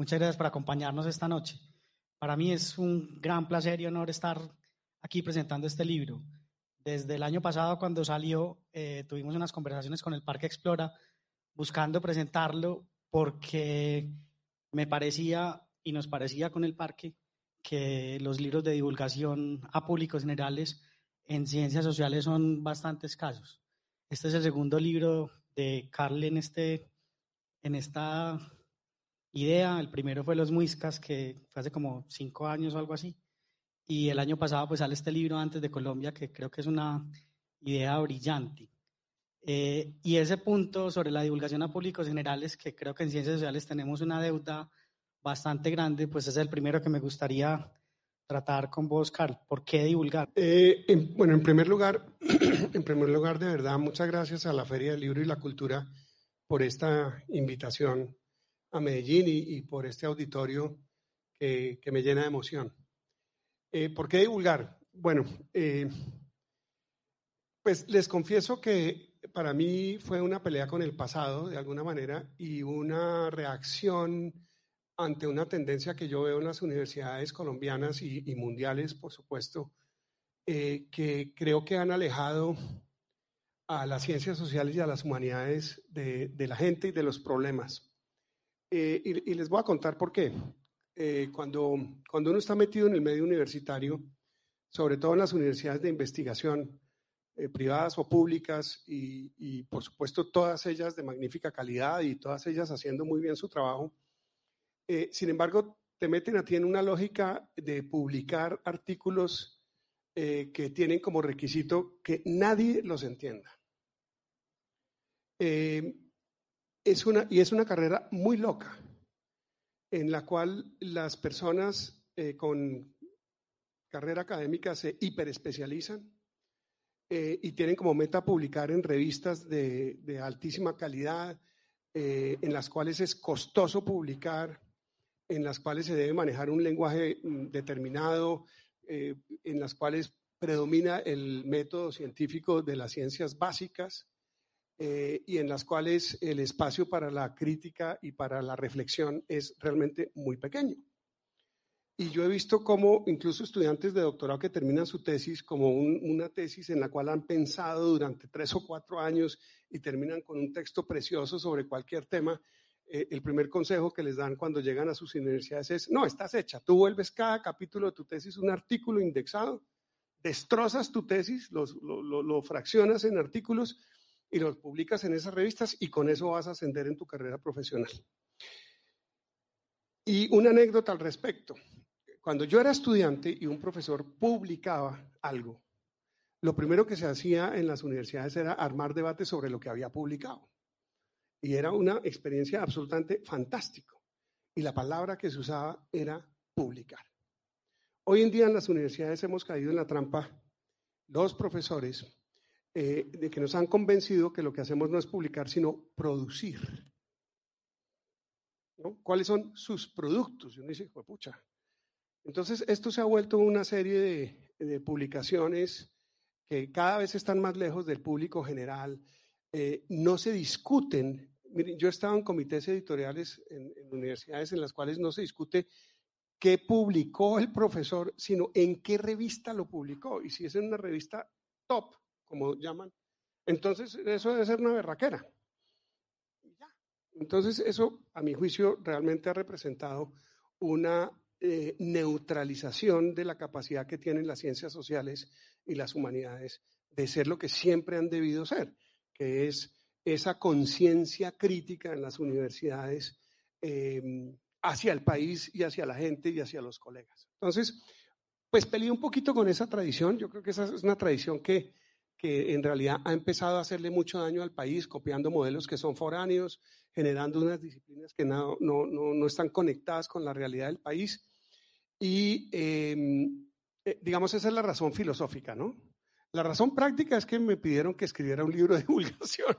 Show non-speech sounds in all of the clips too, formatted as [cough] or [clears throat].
Muchas gracias por acompañarnos esta noche. Para mí es un gran placer y honor estar aquí presentando este libro. Desde el año pasado, cuando salió, eh, tuvimos unas conversaciones con el Parque Explora buscando presentarlo porque me parecía y nos parecía con el parque que los libros de divulgación a públicos generales en ciencias sociales son bastante escasos. Este es el segundo libro de Carl en, este, en esta idea. El primero fue Los Muiscas, que fue hace como cinco años o algo así. Y el año pasado pues sale este libro antes de Colombia, que creo que es una idea brillante. Eh, y ese punto sobre la divulgación a públicos generales, que creo que en ciencias sociales tenemos una deuda bastante grande, pues es el primero que me gustaría tratar con vos, Carl. ¿Por qué divulgar? Eh, bueno, en primer lugar, [clears throat] en primer lugar, de verdad, muchas gracias a la Feria del Libro y la Cultura por esta invitación a Medellín y, por este auditorio que, me llena de emoción. Eh, ¿Por qué divulgar? Bueno, eh, pues les confieso que para mí fue una pelea con el pasado, de alguna manera, y una reacción ante una tendencia que yo veo en las universidades colombianas y, mundiales, por supuesto, eh, que creo que han alejado a las ciencias sociales y a las humanidades de, la gente y de los problemas. Eh, y, les voy a contar por qué. Eh, cuando, cuando uno está metido en el medio universitario, sobre todo en las universidades de investigación, privadas o públicas, y, y por supuesto todas ellas de magnífica calidad y todas ellas haciendo muy bien su trabajo, eh, sin embargo, te meten a ti en una lógica de publicar artículos eh, que tienen como requisito que nadie los entienda. Eh, es una, y es una carrera muy loca, en la cual las personas con carrera académica se hiperespecializan y tienen como meta publicar en revistas de altísima calidad, en las cuales es costoso publicar, en las cuales se debe manejar un lenguaje mm, determinado, eh, en las cuales predomina el método científico de las ciencias básicas eh, y en las cuales el espacio para la crítica y para la reflexión es realmente muy pequeño. Y yo he visto cómo incluso estudiantes de doctorado que terminan su tesis como una tesis en la cual han pensado durante tres o cuatro años y terminan con un texto precioso sobre cualquier tema eh, el primer consejo que les dan cuando llegan a sus universidades es, no, estás hecha, tú vuelves cada capítulo de tu tesis un artículo indexado, destrozas tu tesis, lo, lo, fraccionas en artículos y los publicas en esas revistas y con eso vas a ascender en tu carrera profesional. Y una anécdota al respecto. Cuando yo era estudiante y un profesor publicaba algo, lo primero que se hacía en las universidades era armar debates sobre lo que había publicado. Y era una experiencia absolutamente fantástica. Y la palabra que se usaba era publicar. Hoy en día en las universidades hemos caído en la trampa, los profesores, eh, de que nos han convencido que lo que hacemos no es publicar, sino producir. ¿Cuáles son sus productos? Y uno dice, pucha. Entonces, esto se ha vuelto una serie de publicaciones que cada vez están más lejos del público general, eh, no se discuten. Miren, yo he estado en comités editoriales en, universidades en las cuales no se discute qué publicó el profesor, sino en qué revista lo publicó. Y si es en una revista top, como llaman, entonces eso debe ser una berraquera. Entonces eso, a mi juicio, realmente ha representado una eh, neutralización de la capacidad que tienen las ciencias sociales y las humanidades de ser lo que siempre han debido ser que es esa conciencia crítica en las universidades eh, hacia el país y hacia la gente y hacia los colegas. Entonces, pues peleé un poquito con esa tradición. Yo creo que esa es una tradición que, que en realidad ha empezado a hacerle mucho daño al país, copiando modelos que son foráneos, generando unas disciplinas que no, no, no, están conectadas con la realidad del país. Y em, eh, digamos, esa es la razón filosófica, ¿no? La razón práctica es que me pidieron que escribiera un libro de [laughs] divulgación.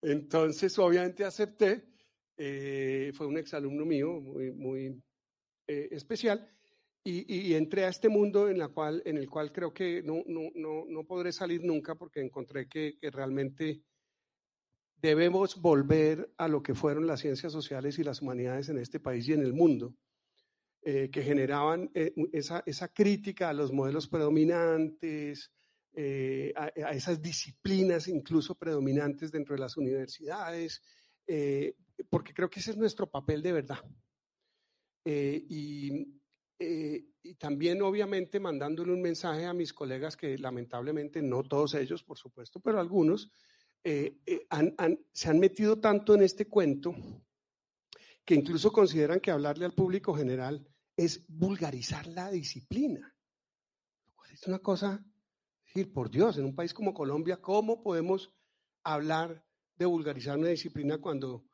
Entonces, obviamente acepté. Eh, fue un exalumno mío muy, muy eh, especial. Y, entré a este mundo en, la cual, en el cual creo que no, no, no, no podré salir nunca porque encontré que, que realmente debemos volver a lo que fueron las ciencias sociales y las humanidades en este país y en el mundo, eh, que generaban eh, esa, esa, crítica a los modelos predominantes, eh, a, esas disciplinas incluso predominantes dentro de las universidades, porque creo que ese es nuestro papel de verdad. Y, y, también, obviamente, mandándole un mensaje a mis colegas que lamentablemente, no todos ellos, por supuesto, pero algunos, eh, eh, se han metido tanto en este cuento que incluso consideran que hablarle al público general es vulgarizar la disciplina. Es una cosa, decir, por Dios, en un país como Colombia, ¿cómo podemos hablar de vulgarizar una disciplina cuando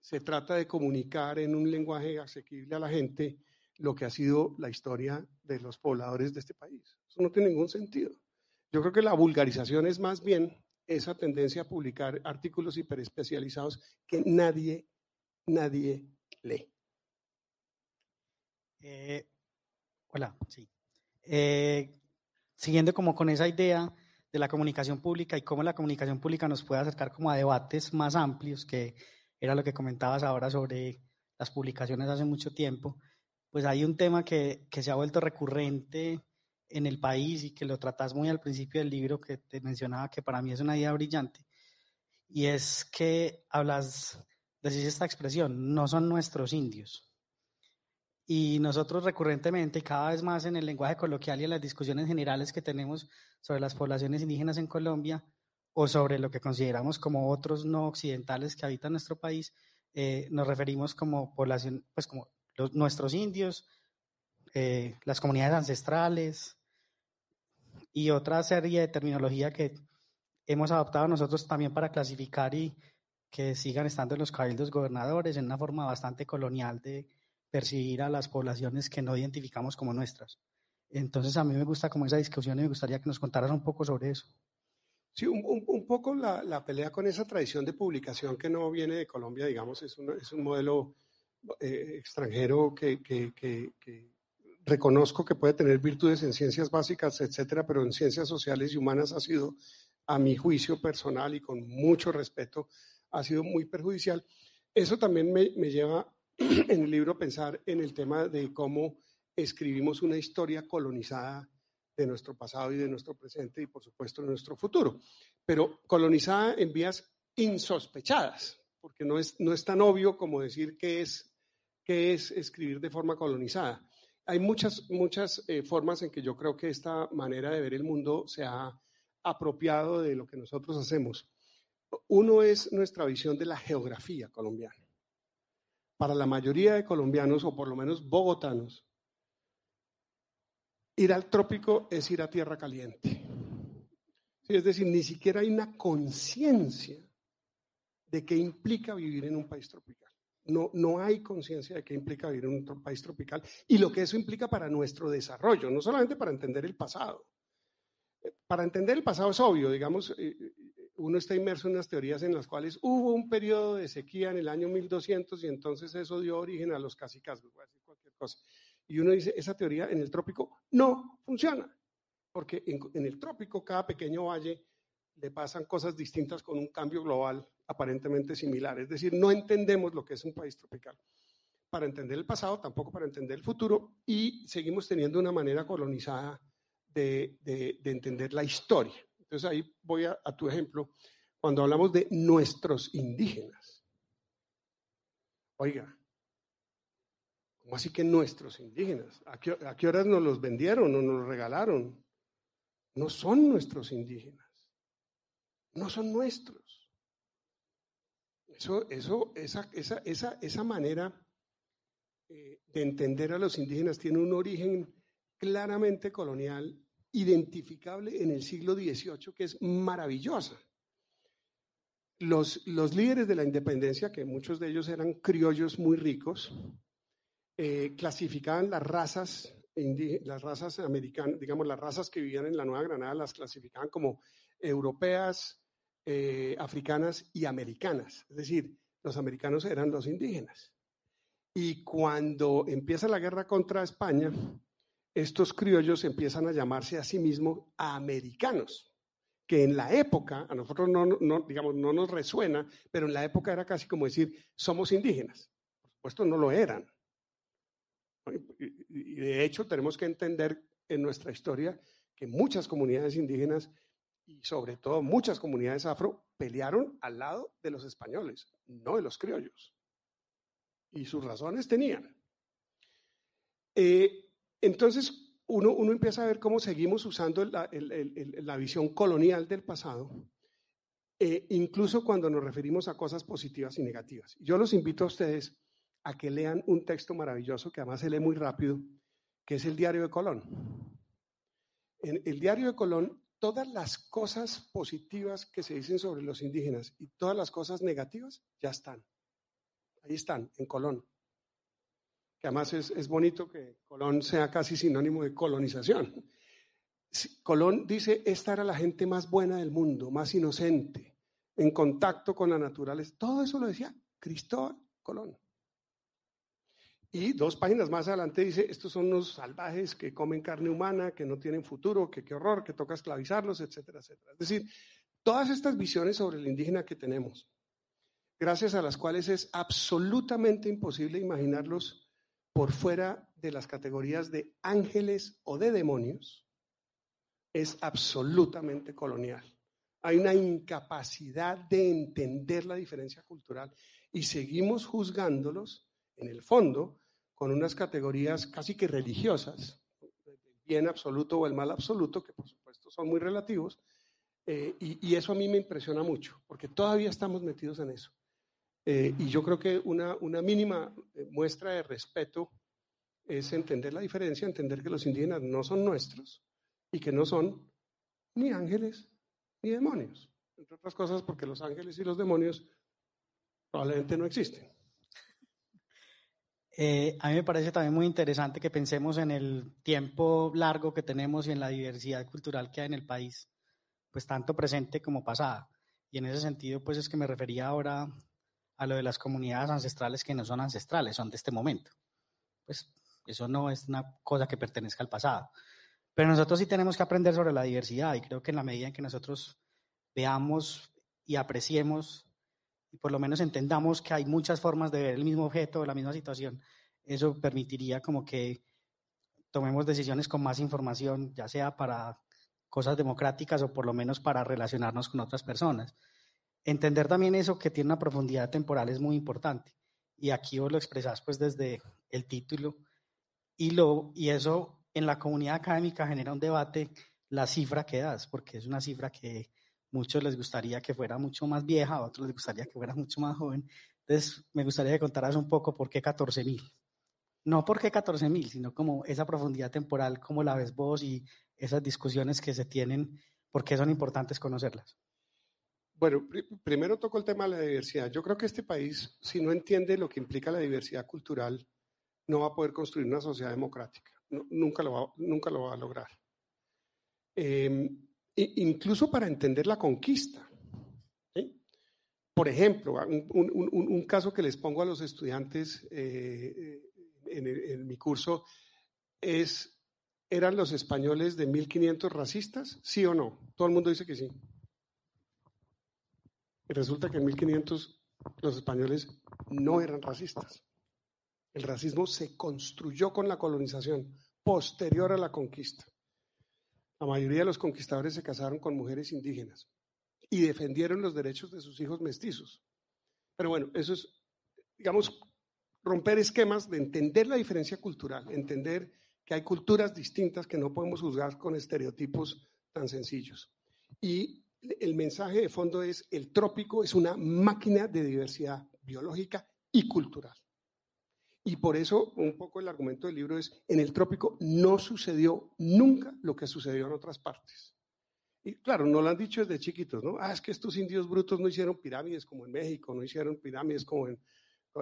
se trata de comunicar en un lenguaje asequible a la gente lo que ha sido la historia de los pobladores de este país? Eso no tiene ningún sentido. Yo creo que la vulgarización es más bien esa tendencia a publicar artículos hiperespecializados que nadie, nadie lee. Eh, hola, sí. Eh, siguiendo como con esa idea de la comunicación pública y cómo la comunicación pública nos puede acercar como a debates más amplios, que era lo que comentabas ahora sobre las publicaciones hace mucho tiempo, pues hay un tema que, que se ha vuelto recurrente en el país y que lo tratas muy al principio del libro que te mencionaba que para mí es una idea brillante. Y es que hablas, decís esta expresión, no son nuestros indios. Y nosotros recurrentemente, cada vez más en el lenguaje coloquial y en las discusiones generales que tenemos sobre las poblaciones indígenas en Colombia o sobre lo que consideramos como otros no occidentales que habitan nuestro país, eh, nos referimos como población, pues como nuestros indios, eh, las comunidades ancestrales y otra serie de terminología que hemos adoptado nosotros también para clasificar y que sigan estando en los cabildos gobernadores en una forma bastante colonial de percibir a las poblaciones que no identificamos como nuestras. Entonces a mí me gusta como esa discusión y me gustaría que nos contaras un poco sobre eso. Sí, un, poco la, pelea con esa tradición de publicación que no viene de Colombia, digamos, es un, es un modelo eh, extranjero que, que, reconozco que puede tener virtudes en ciencias básicas, etcétera, pero en ciencias sociales y humanas ha sido, a mi juicio personal y con mucho respeto, ha sido muy perjudicial. Eso también me, lleva [clears throat] en el libro a pensar en el tema de cómo escribimos una historia colonizada de nuestro pasado y de nuestro presente y por supuesto de nuestro futuro, pero colonizada en vías insospechadas, porque no es, no es tan obvio como decir qué es, qué es escribir de forma colonizada hay muchas, muchas eh, formas en que yo creo que esta manera de ver el mundo se ha apropiado de lo que nosotros hacemos. Uno es nuestra visión de la geografía colombiana. Para la mayoría de colombianos, o por lo menos bogotanos, ir al trópico es ir a tierra caliente. es decir, ni siquiera hay una conciencia de qué implica vivir en un país tropical. No, no hay conciencia de qué implica vivir en un país tropical y lo que eso implica para nuestro desarrollo, no solamente para entender el pasado. Eh, para entender el pasado es obvio, digamos, eh, eh, uno está inmerso en unas teorías en las cuales hubo un periodo de sequía en el año 1200 y entonces eso dio origen a los cacicazgos, voy a decir cualquier cosa. Y uno dice, esa teoría en el trópico no funciona, porque en el trópico cada pequeño valle le pasan cosas distintas con un cambio global aparentemente similar. Es decir, no entendemos lo que es un país tropical para entender el pasado, tampoco para entender el futuro, y seguimos teniendo una manera colonizada de, entender la historia. Entonces ahí voy a, tu ejemplo, cuando hablamos de nuestros indígenas. Oiga, ¿cómo así que nuestros indígenas? ¿A qué, ¿A qué, horas nos los vendieron o nos los regalaron? No son nuestros indígenas, no son nuestros. Eso, eso, esa, esa, esa, esa manera eh, de entender a los indígenas tiene un origen claramente colonial, identificable en el siglo XVIII, que es maravillosa. Los, los líderes de la independencia, que muchos de ellos eran criollos muy ricos, eh, clasificaban las razas, las razas americanas, digamos, las razas que vivían en la Nueva Granada, las clasificaban como europeas, eh, africanas y americanas. Es decir, los americanos eran los indígenas. Y cuando empieza la guerra contra España, estos criollos empiezan a llamarse a sí mismos americanos. que en la época, a nosotros no, digamos, no nos resuena, pero en la época era casi como decir, somos indígenas. Por supuesto, no lo eran. Y de hecho, tenemos que entender en nuestra historia que muchas comunidades indígenas y sobre todo muchas comunidades afro pelearon al lado de los españoles, no de los criollos. Y sus razones tenían. Eh, entonces, uno, uno, empieza a ver cómo seguimos usando la, la visión colonial del pasado, eh, incluso cuando nos referimos a cosas positivas y negativas. Yo los invito a ustedes a que lean un texto maravilloso que además se lee muy rápido, que es el Diario de Colón. En el Diario de Colón, todas las cosas positivas que se dicen sobre los indígenas y todas las cosas negativas ya están. Ahí están, en Colón que además es, bonito que Colón sea casi sinónimo de colonización. Colón dice, esta era la gente más buena del mundo, más inocente, en contacto con la naturaleza. Todo eso lo decía Cristóbal Colón. Y dos páginas más adelante dice, estos son los salvajes que comen carne humana, que no tienen futuro, que qué horror, que toca esclavizarlos, etcétera, etcétera. Es decir, todas estas visiones sobre el indígena que tenemos, gracias a las cuales es absolutamente imposible imaginarlos por fuera de las categorías de ángeles o de demonios es absolutamente colonial. Hay una incapacidad de entender la diferencia cultural y seguimos juzgándolos, en el fondo, con unas categorías casi que religiosas, el bien absoluto o el mal absoluto, que por supuesto son muy relativos, eh, y, eso a mí me impresiona mucho, porque todavía estamos metidos en eso. Eh, y yo creo que una, una mínima eh, muestra de respeto es entender la diferencia, entender que los indígenas no son nuestros y que no son ni ángeles ni demonios. Entre otras cosas porque los ángeles y los demonios probablemente no existen. Eh, a mí me parece también muy interesante que pensemos en el tiempo largo que tenemos y en la diversidad cultural que hay en el país, pues tanto presente como pasada. Y en ese sentido, pues es que me refería ahora a lo de las comunidades ancestrales que no son ancestrales, son de este momento. Pues eso no es una cosa que pertenezca al pasado. Pero nosotros sí tenemos que aprender sobre la diversidad y creo que en la medida en que nosotros veamos y apreciemos y por lo menos entendamos que hay muchas formas de ver el mismo objeto, la misma situación, eso permitiría como que tomemos decisiones con más información, ya sea para cosas democráticas o por lo menos para relacionarnos con otras personas. Entender también eso que tiene una profundidad temporal es muy importante. Y aquí vos lo expresás pues desde el título. Y, lo, y eso en la comunidad académica genera un debate, la cifra que das, porque es una cifra que muchos les gustaría que fuera mucho más vieja, otros les gustaría que fuera mucho más joven. Entonces, me gustaría que contaras un poco por qué 14 mil. No por qué 14 mil, sino como esa profundidad temporal, cómo la ves vos y esas discusiones que se tienen, por qué son importantes conocerlas. Bueno, primero toco el tema de la diversidad. Yo creo que este país, si no entiende lo que implica la diversidad cultural, no va a poder construir una sociedad democrática. nunca, lo va, nunca lo va a lograr. Em, incluso para entender la conquista. Por ejemplo, un, caso que les pongo a los estudiantes eh, en, en, mi curso es, ¿eran los españoles de 1500 racistas? ¿Sí o no? Todo el mundo dice que sí. Y resulta que en 1500 los españoles no eran racistas. El racismo se construyó con la colonización, posterior a la conquista. La mayoría de los conquistadores se casaron con mujeres indígenas y defendieron los derechos de sus hijos mestizos. Pero bueno, eso es, digamos, romper esquemas de entender la diferencia cultural, entender que hay culturas distintas que no podemos juzgar con estereotipos tan sencillos. Y el mensaje de fondo es, el trópico es una máquina de diversidad biológica y cultural. Y por eso un poco el argumento del libro es, en el trópico no sucedió nunca lo que sucedió en otras partes. Y claro, no lo han dicho desde chiquitos, ¿no? Ah, es que estos indios brutos no hicieron pirámides como en México, no hicieron pirámides como en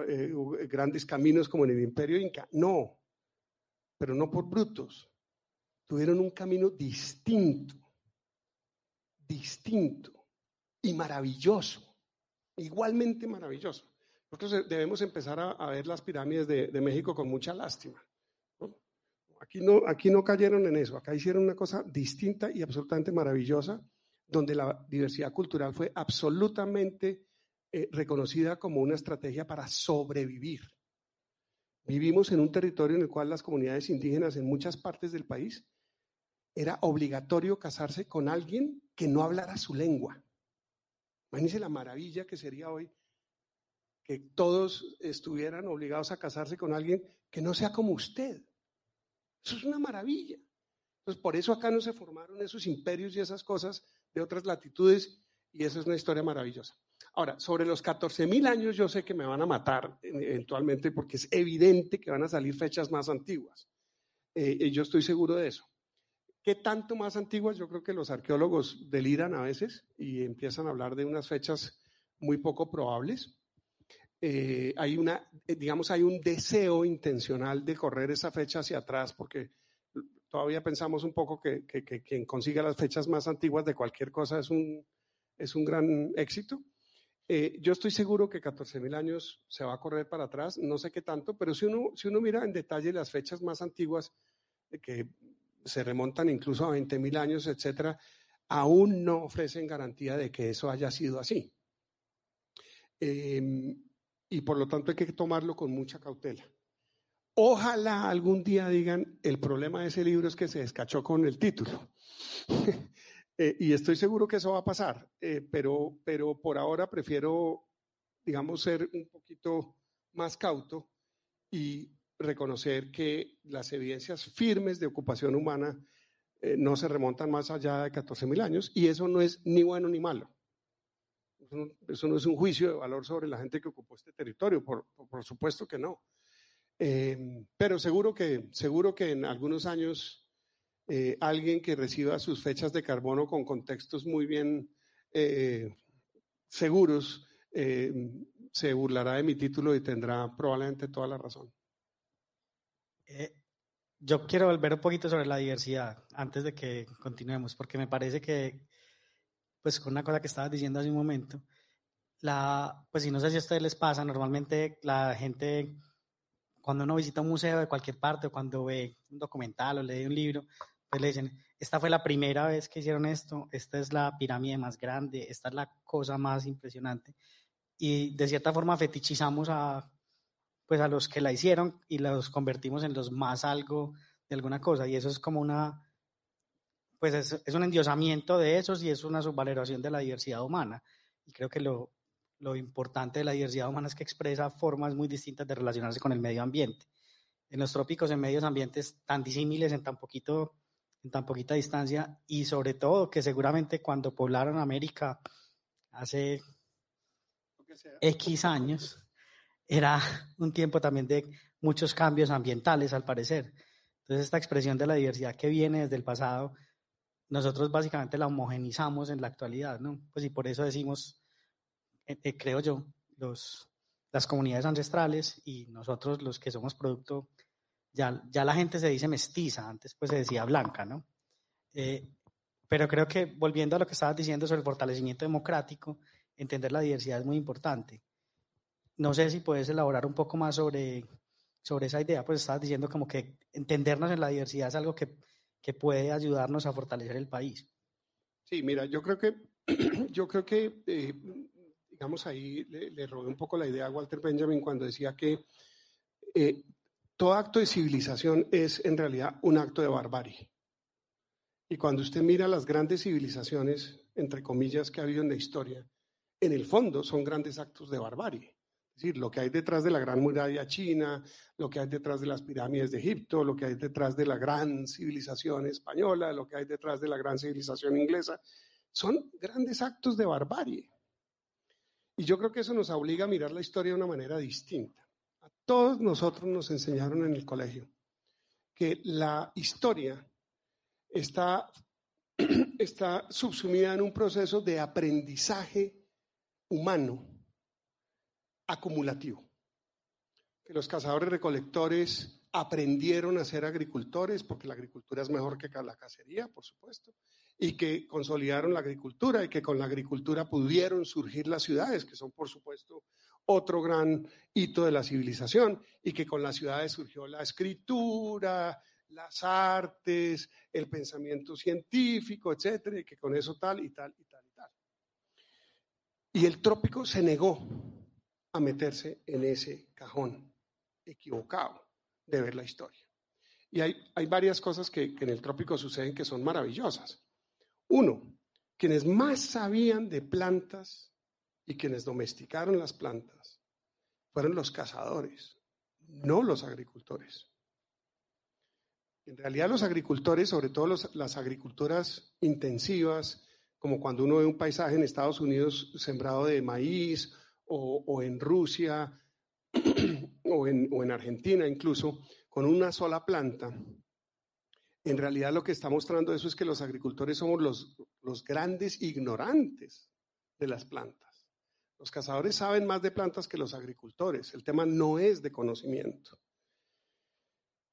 eh, grandes caminos como en el imperio inca. No, pero no por brutos. Tuvieron un camino distinto distinto y maravilloso, igualmente maravilloso. Nosotros debemos empezar a, ver las pirámides de, México con mucha lástima. Aquí, no, aquí no cayeron en eso, acá hicieron una cosa distinta y absolutamente maravillosa, donde la diversidad cultural fue absolutamente eh, reconocida como una estrategia para sobrevivir. Vivimos en un territorio en el cual las comunidades indígenas en muchas partes del país era obligatorio casarse con alguien que no hablara su lengua. Imagínense la maravilla que sería hoy que todos estuvieran obligados a casarse con alguien que no sea como usted. Eso es una maravilla. Entonces, por eso acá no se formaron esos imperios y esas cosas de otras latitudes y esa es una historia maravillosa. Ahora, sobre los 14.000 años yo sé que me van a matar eventualmente porque es evidente que van a salir fechas más antiguas. Eh, yo estoy seguro de eso. ¿Qué tanto más antiguas? Yo creo que los arqueólogos deliran a veces y empiezan a hablar de unas fechas muy poco probables. Eh, hay una, eh, digamos, hay un deseo intencional de correr esa fecha hacia atrás porque todavía pensamos un poco que, quien consiga las fechas más antiguas de cualquier cosa es un, es un gran éxito. Eh, yo estoy seguro que 14.000 años se va a correr para atrás, no sé qué tanto, pero si uno, si uno mira en detalle las fechas más antiguas, eh, que se remontan incluso a 20.000 años, etcétera, aún no ofrecen garantía de que eso haya sido así. Em, y por lo tanto hay que tomarlo con mucha cautela. Ojalá algún día digan, el problema de ese libro es que se descachó con el título. [laughs] Eh, y estoy seguro que eso va a pasar, eh, pero, pero por ahora prefiero, digamos, ser un poquito más cauto y reconocer que las evidencias firmes de ocupación humana eh, no se remontan más allá de 14.000 años y eso no es ni bueno ni malo. Eso no, es un juicio de valor sobre la gente que ocupó este territorio, por supuesto que no. Eh, pero seguro que, seguro que en algunos años eh, alguien que reciba sus fechas de carbono con contextos muy bien eh, seguros se burlará de mi título y tendrá probablemente toda la razón. yo quiero volver un poquito sobre la diversidad antes de que continuemos, porque me parece que, pues con una cosa que estabas diciendo hace un momento, la, pues si no sé si a ustedes les pasa, normalmente la gente cuando uno visita un museo de cualquier parte o cuando ve un documental o lee un libro, pues le dicen, esta fue la primera vez que hicieron esto, esta es la pirámide más grande, esta es la cosa más impresionante. Y de cierta forma fetichizamos a, pues a los que la hicieron y los convertimos en los más algo de alguna cosa. Y eso es como una, pues es, es un endiosamiento de esos y es una subvaloración de la diversidad humana. Y creo que lo, lo importante de la diversidad humana es que expresa formas muy distintas de relacionarse con el medio ambiente. En los trópicos, en medios ambientes tan disímiles, en tan poquito, en tan poquita distancia, y sobre todo que seguramente cuando poblaron América hace X años, era un tiempo también de muchos cambios ambientales, al parecer. Entonces, esta expresión de la diversidad que viene desde el pasado, nosotros básicamente la homogenizamos en la actualidad, ¿no? Pues y por eso decimos eh, eh, creo yo, los, las comunidades ancestrales y nosotros los que somos producto, ya, ya la gente se dice mestiza, antes pues se decía blanca, ¿no? Eh, pero creo que volviendo a lo que estabas diciendo sobre el fortalecimiento democrático, entender la diversidad es muy importante. No sé si puedes elaborar un poco más sobre, sobre esa idea, pues estabas diciendo como que entendernos en la diversidad es algo que, que puede ayudarnos a fortalecer el país. Sí, mira, yo creo que, [clears throat] yo creo que digamos, ahí le, robé un poco la idea a Walter Benjamin cuando decía que eh, todo acto de civilización es en realidad un acto de barbarie. Y cuando usted mira las grandes civilizaciones, entre comillas, que ha habido en la historia, en el fondo son grandes actos de barbarie. Es decir, lo que hay detrás de la gran muralla china, lo que hay detrás de las pirámides de Egipto, lo que hay detrás de la gran civilización española, lo que hay detrás de la gran civilización inglesa, son grandes actos de barbarie. Y yo creo que eso nos obliga a mirar la historia de una manera distinta. Todos nosotros nos enseñaron en el colegio que la historia está, [clears throat] está subsumida en un proceso de aprendizaje humano acumulativo. Que los cazadores recolectores aprendieron a ser agricultores porque la agricultura es mejor que la cacería, por supuesto y que consolidaron la agricultura y que con la agricultura pudieron surgir las ciudades, que son por supuesto otro gran hito de la civilización, y que con las ciudades surgió la escritura, las artes, el pensamiento científico, etcétera, y que con eso tal y tal y tal y tal. Y el trópico se negó a meterse en ese cajón equivocado de ver la historia. Y hay, hay varias cosas que, en el trópico suceden que son maravillosas. Uno, quienes más sabían de plantas y quienes domesticaron las plantas fueron los cazadores, no los agricultores. En realidad los agricultores, sobre todo las agriculturas intensivas, como cuando uno ve un paisaje en Estados Unidos sembrado de maíz o, en Rusia [clears throat] o en, Argentina incluso, con una sola planta, en realidad lo que está mostrando eso es que los agricultores somos los, los grandes ignorantes de las plantas. Los cazadores saben más de plantas que los agricultores. El tema no es de conocimiento.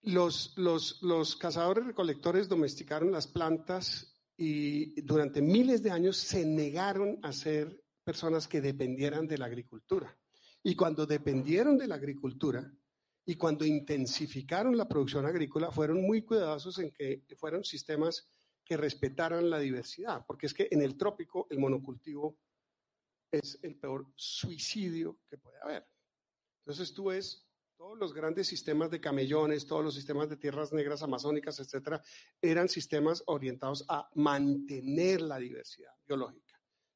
Los, los, los cazadores recolectores domesticaron las plantas y durante miles de años se negaron a ser personas que dependieran de la agricultura. Y cuando dependieron de la agricultura y cuando intensificaron la producción agrícola, fueron muy cuidadosos en que fueran sistemas que respetaran la diversidad, porque es que en el trópico el monocultivo es el peor suicidio que puede haber. Entonces tú ves todos los grandes sistemas de camellones, todos los sistemas de tierras negras amazónicas, etcétera, eran sistemas orientados a mantener la diversidad biológica,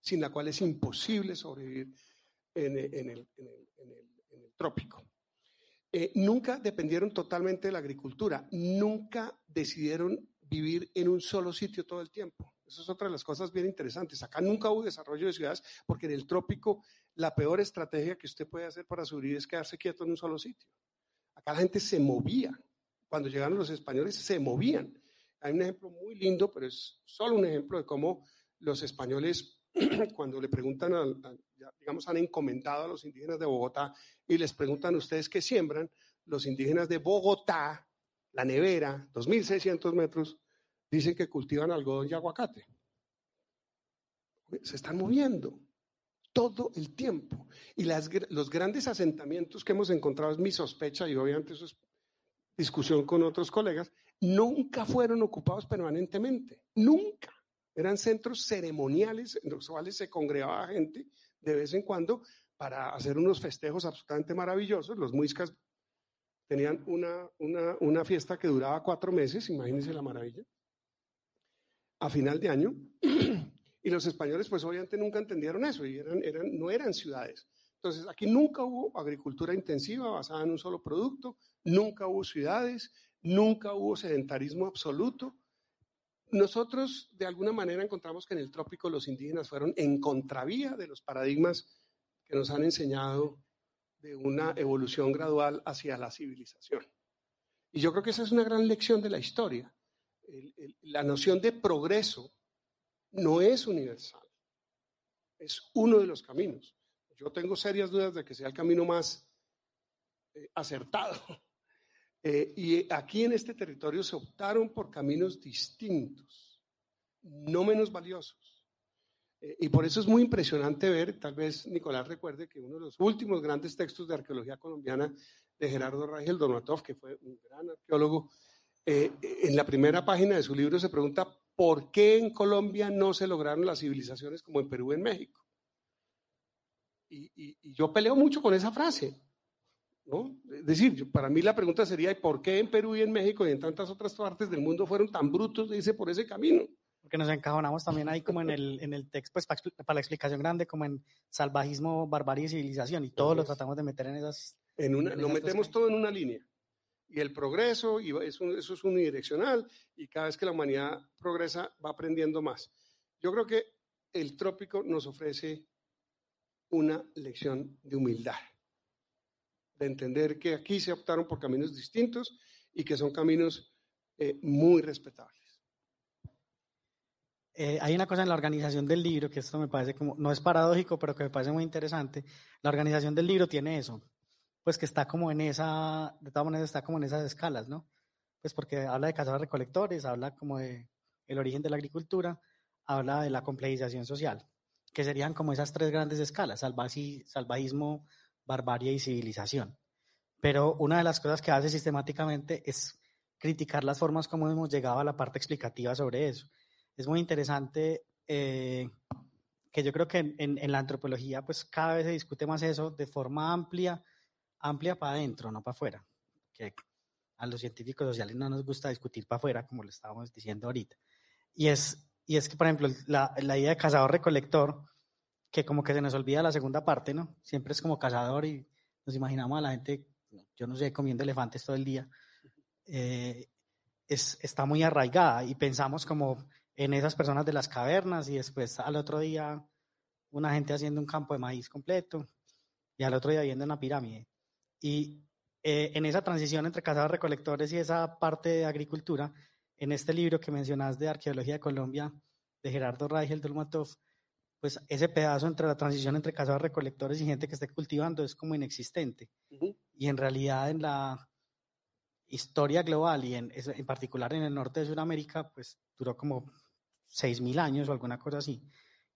sin la cual es imposible sobrevivir en, el, trópico. Eh, nunca dependieron totalmente de la agricultura, nunca decidieron vivir en un solo sitio todo el tiempo. Eso es otra de las cosas bien interesantes. Acá nunca hubo desarrollo de ciudades porque en el trópico la peor estrategia que usted puede hacer para subir es quedarse quieto en un solo sitio. Acá la gente se movía. Cuando llegaron los españoles se movían. Hay un ejemplo muy lindo, pero es solo un ejemplo de cómo los españoles, [clears throat] cuando le preguntan, a, digamos, han encomendado a los indígenas de Bogotá y les preguntan ustedes qué siembran, los indígenas de Bogotá, la nevera, 2.600 metros, dicen que cultivan algodón y aguacate. Se están moviendo todo el tiempo. Y las, los grandes asentamientos que hemos encontrado, es mi sospecha, y obviamente eso es discusión con otros colegas, nunca fueron ocupados permanentemente, nunca. Eran centros ceremoniales en los cuales se congregaba gente de vez en cuando para hacer unos festejos absolutamente maravillosos. Los muiscas tenían una, una, una fiesta que duraba cuatro meses, imagínense la maravilla a final de año. [clears throat] Y los españoles, pues obviamente nunca entendieron eso y eran, eran, no eran ciudades. Entonces, aquí nunca hubo agricultura intensiva basada en un solo producto, nunca hubo ciudades, nunca hubo sedentarismo absoluto. Nosotros, de alguna manera, encontramos que en el trópico los indígenas fueron en contravía de los paradigmas que nos han enseñado de una evolución gradual hacia la civilización. Y yo creo que esa es una gran lección de la historia la noción de progreso no es universal, es uno de los caminos. Yo tengo serias dudas de que sea el camino más eh, acertado. Eh, y aquí en este territorio se optaron por caminos distintos, no menos valiosos. Eh, y por eso es muy impresionante ver, tal vez Nicolás recuerde que uno de los últimos grandes textos de arqueología colombiana de Gerardo Rangel Donatov, que fue un gran arqueólogo, eh, en la primera página de su libro se pregunta por qué en Colombia no se lograron las civilizaciones como en Perú y en México. Y, yo peleo mucho con esa frase. ¿No? Es decir, para mí la pregunta sería, ¿y por qué en Perú y en México y en tantas otras partes del mundo fueron tan brutos, dice, por ese camino? Porque nos encajonamos también ahí como en el, en el texto, pues para, la explicación grande, como en salvajismo, barbarie y civilización, y todo lo tratamos de meter en esas... En una, lo metemos todo en una línea y el progreso, y eso, eso es unidireccional, y cada vez que la humanidad progresa va aprendiendo más. Yo creo que el trópico nos ofrece una lección de humildad, de entender que aquí se optaron por caminos distintos y que son caminos eh, muy respetables. Eh, hay una cosa en la organización del libro, que esto me parece como, no es paradójico, pero que me parece muy interesante. La organización del libro tiene eso pues que está como en esa, de todas maneras está como en esas escalas, ¿no? Pues porque habla de cazadores recolectores, habla como de el origen de la agricultura, habla de la complejización social, que serían como esas tres grandes escalas, salvajismo, barbarie y civilización. Pero una de las cosas que hace sistemáticamente es criticar las formas como hemos llegado a la parte explicativa sobre eso. Es muy interesante eh, que yo creo que en, la antropología pues cada vez se discute más eso de forma amplia, amplia para adentro, no para afuera. Que a los científicos sociales no nos gusta discutir para afuera, como lo estábamos diciendo ahorita. Y es, y es que, por ejemplo, la, la idea de cazador-recolector, que como que se nos olvida la segunda parte, ¿no? Siempre es como cazador y nos imaginamos a la gente, yo no sé, comiendo elefantes todo el día. Eh, es, está muy arraigada y pensamos como en esas personas de las cavernas y después al otro día una gente haciendo un campo de maíz completo y al otro día viendo una pirámide. Y eh, en esa transición entre cazadores recolectores y esa parte de agricultura, en este libro que mencionas de Arqueología de Colombia, de Gerardo Raigel Dolmatov, pues ese pedazo entre la transición entre cazadores recolectores y gente que esté cultivando es como inexistente. Y en realidad en la historia global y en, en particular en el norte de Sudamérica, pues duró como 6.000 años o alguna cosa así,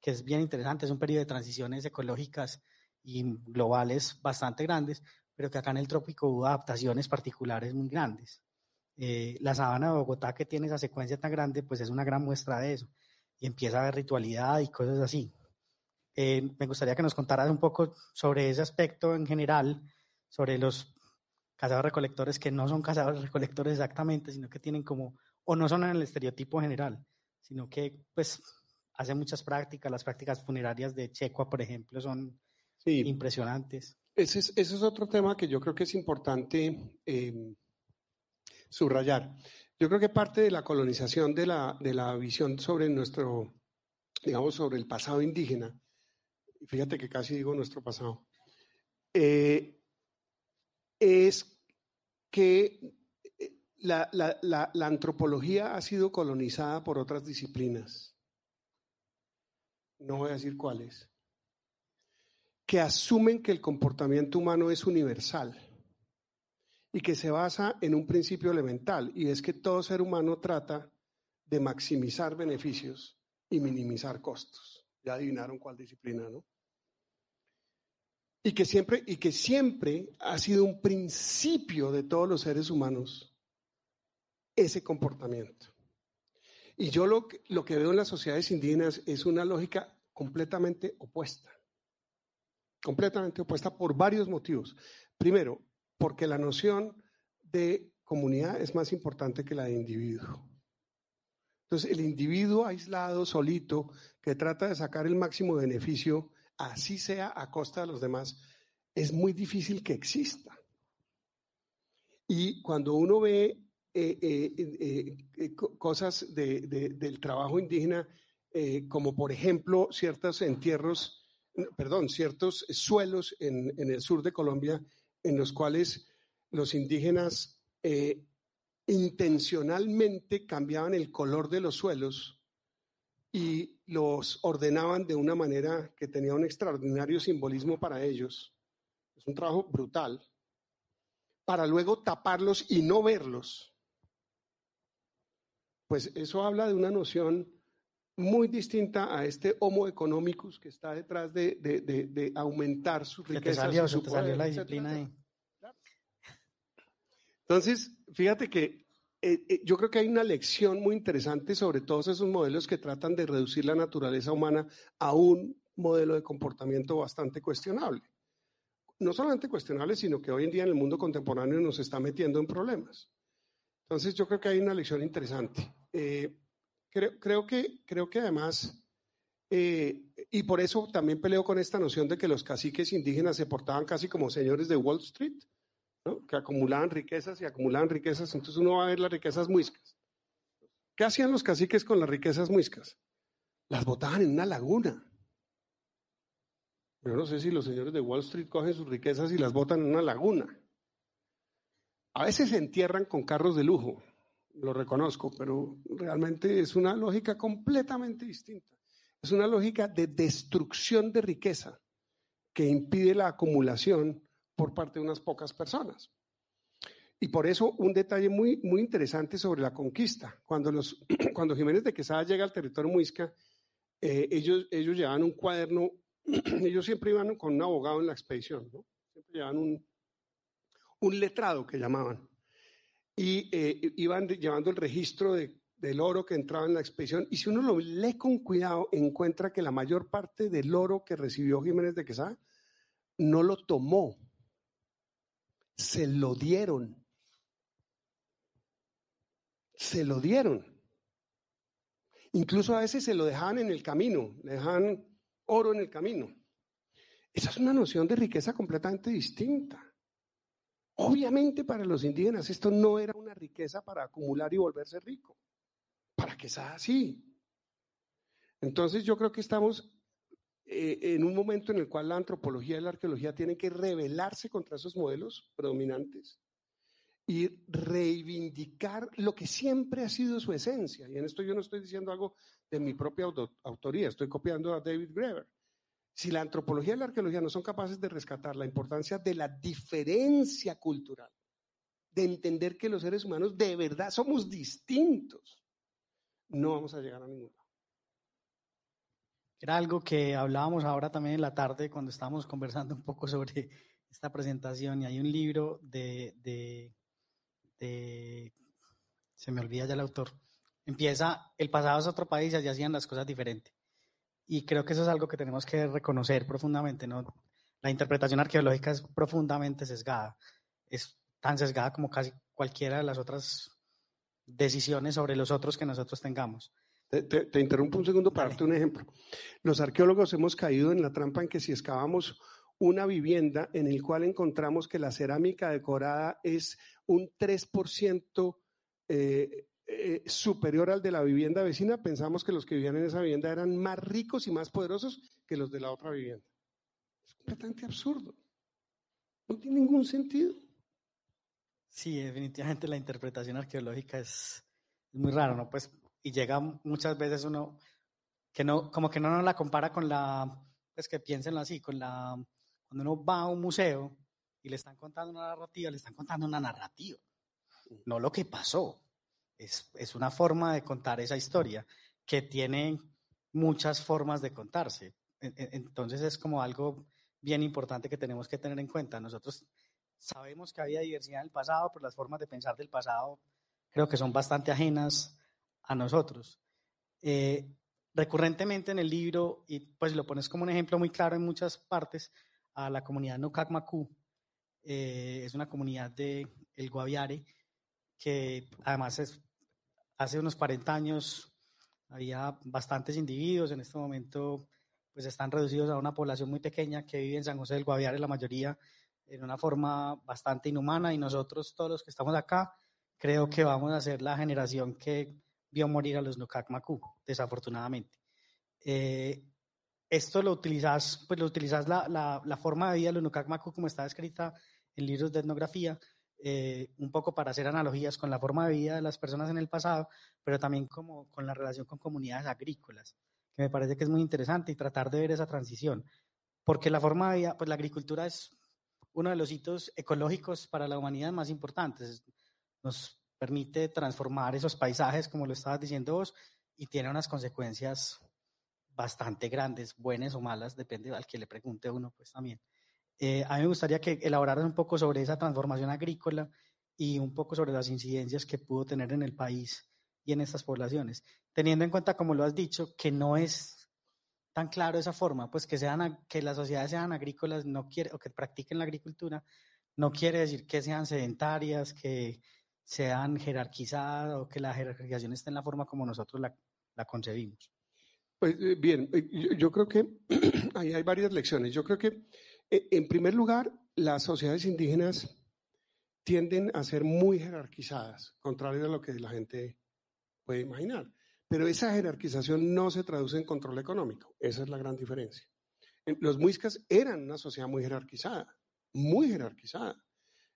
que es bien interesante, es un periodo de transiciones ecológicas y globales bastante grandes, pero que acá en el trópico hubo adaptaciones particulares muy grandes. Eh, la sabana de Bogotá, que tiene esa secuencia tan grande, pues es una gran muestra de eso, y empieza a haber ritualidad y cosas así. Eh, me gustaría que nos contaras un poco sobre ese aspecto en general, sobre los cazadores recolectores que no son cazadores [laughs] recolectores exactamente, sino que tienen como, o no son en el estereotipo general, sino que pues hacen muchas prácticas, las prácticas funerarias de Checua, por ejemplo, son impresionantes. Ese es, ese es, otro tema que yo creo que es importante eh, subrayar. Yo creo que parte de la colonización de la, de la visión sobre nuestro, digamos, sobre el pasado indígena, fíjate que casi digo nuestro pasado, eh, es que eh, la, antropología ha sido colonizada por otras disciplinas. No voy a decir cuáles. Que asumen que el comportamiento humano es universal y que se basa en un principio elemental, y es que todo ser humano trata de maximizar beneficios y minimizar costos. Ya adivinaron cuál disciplina, ¿no? y que siempre, y que siempre ha sido un principio de todos los seres humanos ese comportamiento. Y yo lo, lo que veo en las sociedades indígenas es una lógica completamente opuesta. Completamente opuesta por varios motivos. Primero, porque la noción de comunidad es más importante que la de individuo. Entonces, el individuo aislado, solito, que trata de sacar el máximo beneficio así sea a costa de los demás, es muy difícil que exista. Y cuando uno ve eh, eh, eh, cosas del trabajo indígena, como por ejemplo ciertos entierros, perdón, ciertos suelos en, el sur de Colombia, en los cuales los indígenas intencionalmente cambiaban el color de los suelos y los ordenaban de una manera que tenía un extraordinario simbolismo para ellos. Es un trabajo brutal. Para luego taparlos y no verlos. Pues eso habla de una noción muy distinta a este homo economicus que está detrás de, aumentar su riqueza. la disciplina ahí. Entonces, fíjate que eh, eh, yo creo que hay una lección muy interesante sobre todos esos modelos que tratan de reducir la naturaleza humana a un modelo de comportamiento bastante cuestionable. No solamente cuestionable, sino que hoy en día en el mundo contemporáneo nos está metiendo en problemas. Entonces yo creo que hay una lección interesante. Eh, creo, que, creo que además, y por eso también peleo con esta noción de que los caciques indígenas se portaban casi como señores de Wall Street que acumulaban riquezas y acumulaban riquezas, entonces uno va a ver las riquezas muiscas. ¿Qué hacían los caciques con las riquezas muiscas? Las botaban en una laguna. Yo no sé si los señores de Wall Street cogen sus riquezas y las botan en una laguna. A veces se entierran con carros de lujo, lo reconozco, pero realmente es una lógica completamente distinta. Es una lógica de destrucción de riqueza que impide la acumulación por parte de unas pocas personas. Y por eso un detalle muy, muy interesante sobre la conquista. Cuando, los, [clears throat] cuando Jiménez de Quesada llega al territorio muisca, eh, ellos, ellos llevaban un cuaderno, [clears throat] ellos siempre iban con un abogado en la expedición, siempre llevaban un, un letrado que llamaban. y eh, iban llevando el registro del oro que entraba en la expedición. Y si uno lo lee con cuidado, encuentra que la mayor parte del oro que recibió Jiménez de Quesada no lo tomó, se lo dieron. Se lo dieron. Incluso a veces se lo dejaban en el camino, le dejaban oro en el camino. Esa es una noción de riqueza completamente distinta. Obviamente para los indígenas esto no era una riqueza para acumular y volverse rico. Para que sea así. Entonces yo creo que estamos eh, en un momento en el cual la antropología y la arqueología tienen que rebelarse contra esos modelos predominantes y reivindicar lo que siempre ha sido su esencia. Y en esto yo no estoy diciendo algo de mi propia autoría, estoy copiando a David Greber si la antropología y la arqueología no son capaces de rescatar la importancia de la diferencia cultural, de entender que los seres humanos de verdad somos distintos, no vamos a llegar a ningún. Era algo que hablábamos ahora también en la tarde cuando estábamos conversando un poco sobre esta presentación y hay un libro de, de, de se me olvida ya el autor, empieza, el pasado es otro país y allí hacían las cosas diferentes. Y creo que eso es algo que tenemos que reconocer profundamente, ¿no? La interpretación arqueológica es profundamente sesgada. Es tan sesgada como casi cualquiera de las otras decisiones sobre los otros que nosotros tengamos. Te, interrumpo un segundo para darte un ejemplo. Los arqueólogos hemos caído en la trampa en que si excavamos una vivienda en el cual encontramos que la cerámica decorada es un 3% eh, eh, superior al de la vivienda vecina, pensamos que los que vivían en esa vivienda eran más ricos y más poderosos que los de la otra vivienda. Es completamente absurdo. No tiene ningún sentido. Sí, definitivamente la interpretación arqueológica es, muy rara, ¿no? Pues, y llega muchas veces uno que no, como que no nos la compara con la, pues que piénsenlo así, con la, cuando uno va a un museo y le están contando una narrativa, le están contando una narrativa, no lo que pasó. Es, es una forma de contar esa historia que tiene muchas formas de contarse. Entonces es como algo bien importante que tenemos que tener en cuenta. Nosotros sabemos que había diversidad en el pasado, pero las formas de pensar del pasado creo que son bastante ajenas a nosotros. Eh, recurrentemente en el libro, y pues lo pones como un ejemplo muy claro en muchas partes, a la comunidad Nukakmaku. Eh, es una comunidad de El Guaviare, que además es hace unos 40 años había bastantes individuos, en este momento pues están reducidos a una población muy pequeña que vive en San José del Guaviare, la mayoría en una forma bastante inhumana y nosotros todos los que estamos acá creo que vamos a ser la generación que vio morir a los Nukak Maku, desafortunadamente. Eh, esto lo utilizas, pues lo utilizas la, la, la, forma de vida de los Nukak Maku como está escrita en libros de etnografía, eh, un poco para hacer analogías con la forma de vida de las personas en el pasado, pero también como con la relación con comunidades agrícolas, que me parece que es muy interesante y tratar de ver esa transición, porque la forma de vida, pues la agricultura es uno de los hitos ecológicos para la humanidad más importantes. Nos permite transformar esos paisajes, como lo estabas diciendo vos, y tiene unas consecuencias bastante grandes, buenas o malas, depende al que le pregunte uno, pues también. Eh, a mí me gustaría que elaboraras un poco sobre esa transformación agrícola y un poco sobre las incidencias que pudo tener en el país y en estas poblaciones, teniendo en cuenta, como lo has dicho, que no es tan claro esa forma, pues que, sean, que las sociedades sean agrícolas no quiere, o que practiquen la agricultura, no quiere decir que sean sedentarias, que sean jerarquizadas o que la jerarquización esté en la forma como nosotros la, la concebimos. Pues eh, bien, eh, yo, yo, creo que [clears throat] ahí hay varias lecciones. Yo creo que eh, en primer lugar, las sociedades indígenas tienden a ser muy jerarquizadas, contrario a lo que la gente puede imaginar. Pero esa jerarquización no se traduce en control económico. Esa es la gran diferencia. Los muiscas eran una sociedad muy jerarquizada, muy jerarquizada.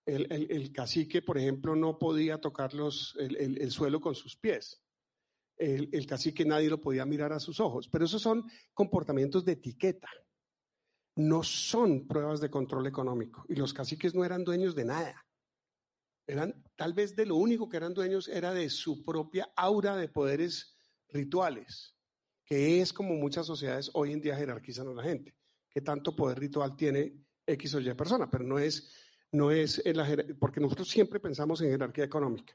El, cacique, por ejemplo, no podía tocar los, el, suelo con sus pies. El, el cacique nadie lo podía mirar a sus ojos. Pero esos son comportamientos de etiqueta no son pruebas de control económico y los caciques no eran dueños de nada. Eran, tal vez de lo único que eran dueños era de su propia aura de poderes rituales, que es como muchas sociedades hoy en día jerarquizan a la gente, que tanto poder ritual tiene X o Y persona, pero no es no es la porque nosotros siempre pensamos en jerarquía económica.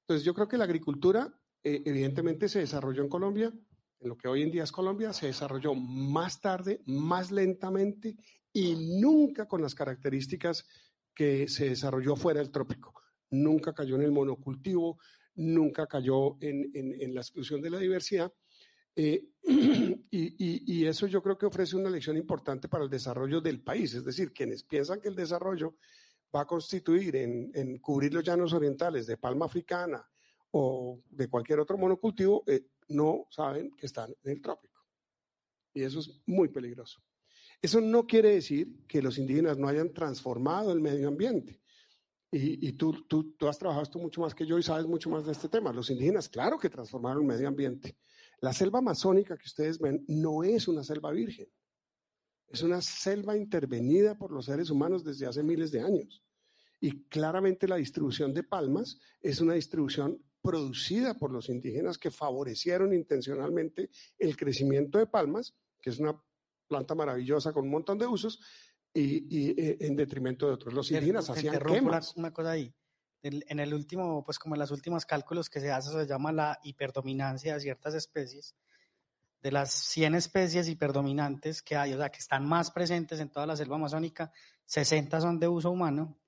Entonces, yo creo que la agricultura eh, evidentemente se desarrolló en Colombia, en lo que hoy en día es Colombia, se desarrolló más tarde, más lentamente y nunca con las características que se desarrolló fuera del trópico. Nunca cayó en el monocultivo, nunca cayó en, en, la exclusión de la diversidad. Eh, [clears throat] y, y, eso yo creo que ofrece una lección importante para el desarrollo del país. Es decir, quienes piensan que el desarrollo va a constituir en, en cubrir los llanos orientales de palma africana o de cualquier otro monocultivo, eh, no saben que están en el trópico. Y eso es muy peligroso. Eso no quiere decir que los indígenas no hayan transformado el medio ambiente. Y, tú, tú, has trabajado esto mucho más que yo y sabes mucho más de este tema. Los indígenas, claro que transformaron el medio ambiente. La selva amazónica que ustedes ven no es una selva virgen. Es una selva intervenida por los seres humanos desde hace miles de años. Y claramente la distribución de palmas es una distribución producida por los indígenas que favorecieron intencionalmente el crecimiento de palmas, que es una planta maravillosa con un montón de usos, y, eh, en detrimento de otros. Los indígenas hacían quemas. Una, cosa ahí. En, el último, pues como en los últimos cálculos que se hace, se llama la hiperdominancia de ciertas especies. De las 100 especies hiperdominantes que hay, o sea, que están más presentes en toda la selva amazónica, 60 son de uso humano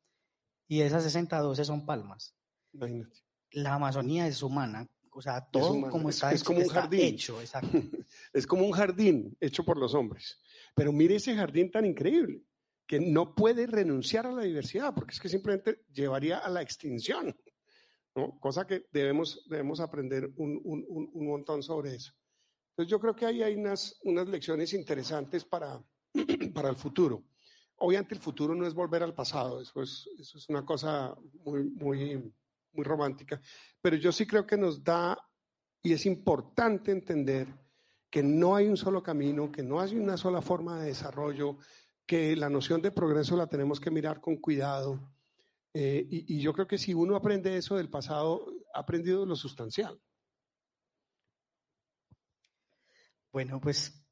y de esas 60, 12 son palmas. Imagínate. La Amazonía es humana, o sea, todo como está, es, como un jardín. hecho, exacto. [laughs] es como un jardín hecho por los hombres. Pero mire ese jardín tan increíble que no puede renunciar a la diversidad, porque es que simplemente llevaría a la extinción, ¿no? cosa que debemos, debemos aprender un, un, un montón sobre eso. Entonces yo creo que ahí hay unas, unas lecciones interesantes para, [clears throat] para el futuro. Obviamente el futuro no es volver al pasado, eso es, eso es una cosa muy, muy, muy romántica, pero yo sí creo que nos da, y es importante entender que no hay un solo camino, que no hay una sola forma de desarrollo, que la noción de progreso la tenemos que mirar con cuidado. Eh, y, yo creo que si uno aprende eso del pasado, ha aprendido lo sustancial. Bueno, pues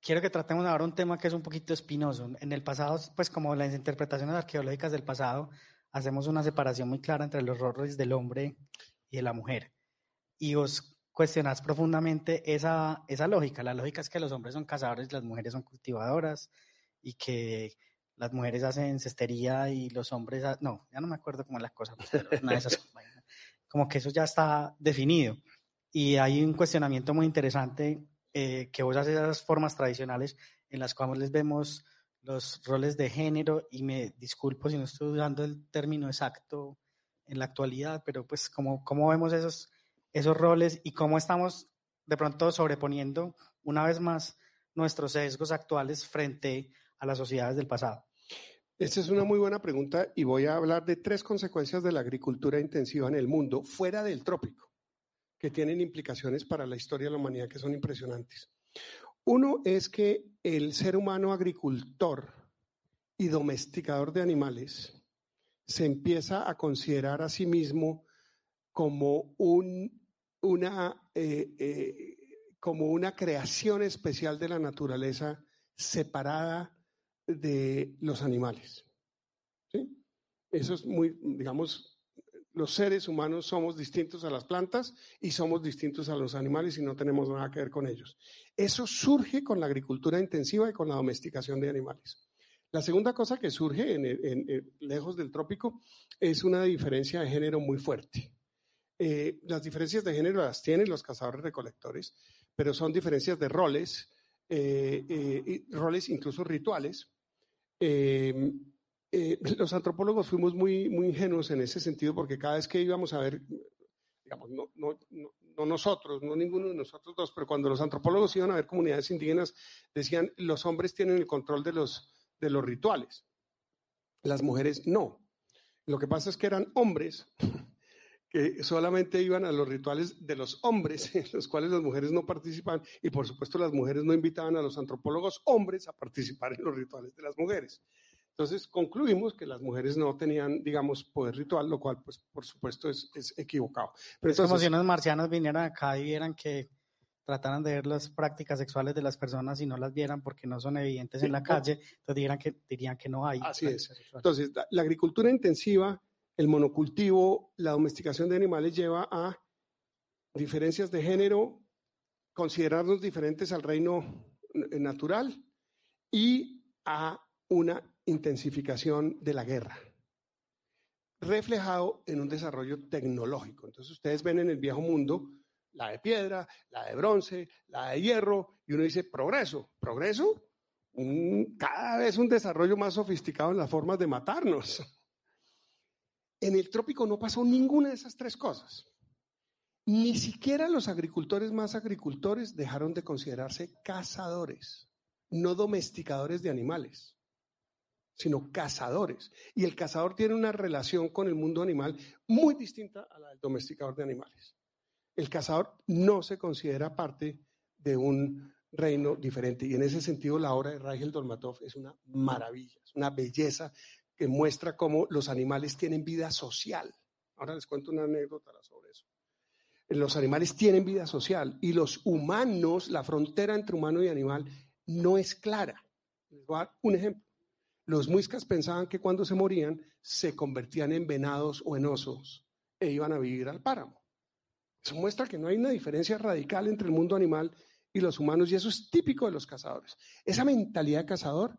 quiero que tratemos ahora un tema que es un poquito espinoso. En el pasado, pues como las interpretaciones arqueológicas del pasado, hacemos una separación muy clara entre los roles del hombre y de la mujer. Y os cuestionas profundamente esa, esa lógica. La lógica es que los hombres son cazadores las mujeres son cultivadoras y que las mujeres hacen cestería y los hombres... No, ya no me acuerdo cómo es la cosa, pero una de esas [laughs] como que eso ya está definido. Y hay un cuestionamiento muy interesante eh, que vos haces esas formas tradicionales en las cuales vemos los roles de género y me disculpo si no estoy usando el término exacto en la actualidad, pero pues como, como vemos esos esos roles y cómo estamos de pronto sobreponiendo una vez más nuestros sesgos actuales frente a las sociedades del pasado? Esta es una muy buena pregunta y voy a hablar de tres consecuencias de la agricultura intensiva en el mundo fuera del trópico, que tienen implicaciones para la historia de la humanidad que son impresionantes. Uno es que el ser humano agricultor y domesticador de animales se empieza a considerar a sí mismo como un una, eh, eh, como una creación especial de la naturaleza separada de los animales. ¿sí? Eso es muy, digamos, los seres humanos somos distintos a las plantas y somos distintos a los animales y no tenemos nada que ver con ellos. Eso surge con la agricultura intensiva y con la domesticación de animales. La segunda cosa que surge en, lejos del trópico es una diferencia de género muy fuerte. Eh, las diferencias de género las tienen los cazadores recolectores, pero son diferencias de roles, eh, eh, roles incluso rituales. [laughs] los antropólogos fuimos muy, muy ingenuos en ese sentido porque cada vez que íbamos a ver, digamos, no, no, no, nosotros, no ninguno de nosotros dos, pero cuando los antropólogos iban a ver comunidades indígenas, decían, los hombres tienen el control de los, de los rituales, las mujeres no. Lo que pasa es que eran hombres [laughs] que solamente iban a los rituales de los hombres, [laughs] en los cuales las mujeres no participaban, y por supuesto las mujeres no invitaban a los antropólogos hombres a participar en los rituales de las mujeres. Entonces concluimos que las mujeres no tenían, digamos, poder ritual, lo cual, pues, por supuesto, es, es equivocado. Pero es como si unos marcianos vinieran acá y vieran que trataran de ver las prácticas sexuales de las personas y no las vieran porque no son evidentes en la calle, entonces dirían que, dirían que no hay. Así es. Entonces, la agricultura intensiva, el monocultivo, la domesticación de animales lleva a diferencias de género, considerarnos diferentes al reino natural y a una intensificación de la guerra, reflejado en un desarrollo tecnológico. Entonces ustedes ven en el viejo mundo la de piedra, la de bronce, la de hierro, y uno dice, progreso, progreso, cada vez un desarrollo más sofisticado en las formas de matarnos. [laughs] En el trópico no pasó ninguna de esas tres cosas. Ni siquiera los agricultores más agricultores dejaron de considerarse cazadores, no domesticadores de animales sino cazadores. Y el cazador tiene una relación con el mundo animal muy distinta a la del domesticador de animales. El cazador no se considera parte de un reino diferente. Y en ese sentido, la obra de Rachel Dolmatov es una maravilla, es una belleza que muestra cómo los animales tienen vida social. Ahora les cuento una anécdota sobre eso. Los animales tienen vida social y los humanos, la frontera entre humano y animal no es clara. Les voy a dar un ejemplo. Los muiscas pensaban que cuando se morían se convertían en venados o en osos e iban a vivir al páramo. Eso muestra que no hay una diferencia radical entre el mundo animal y los humanos y eso es típico de los cazadores. Esa mentalidad de cazador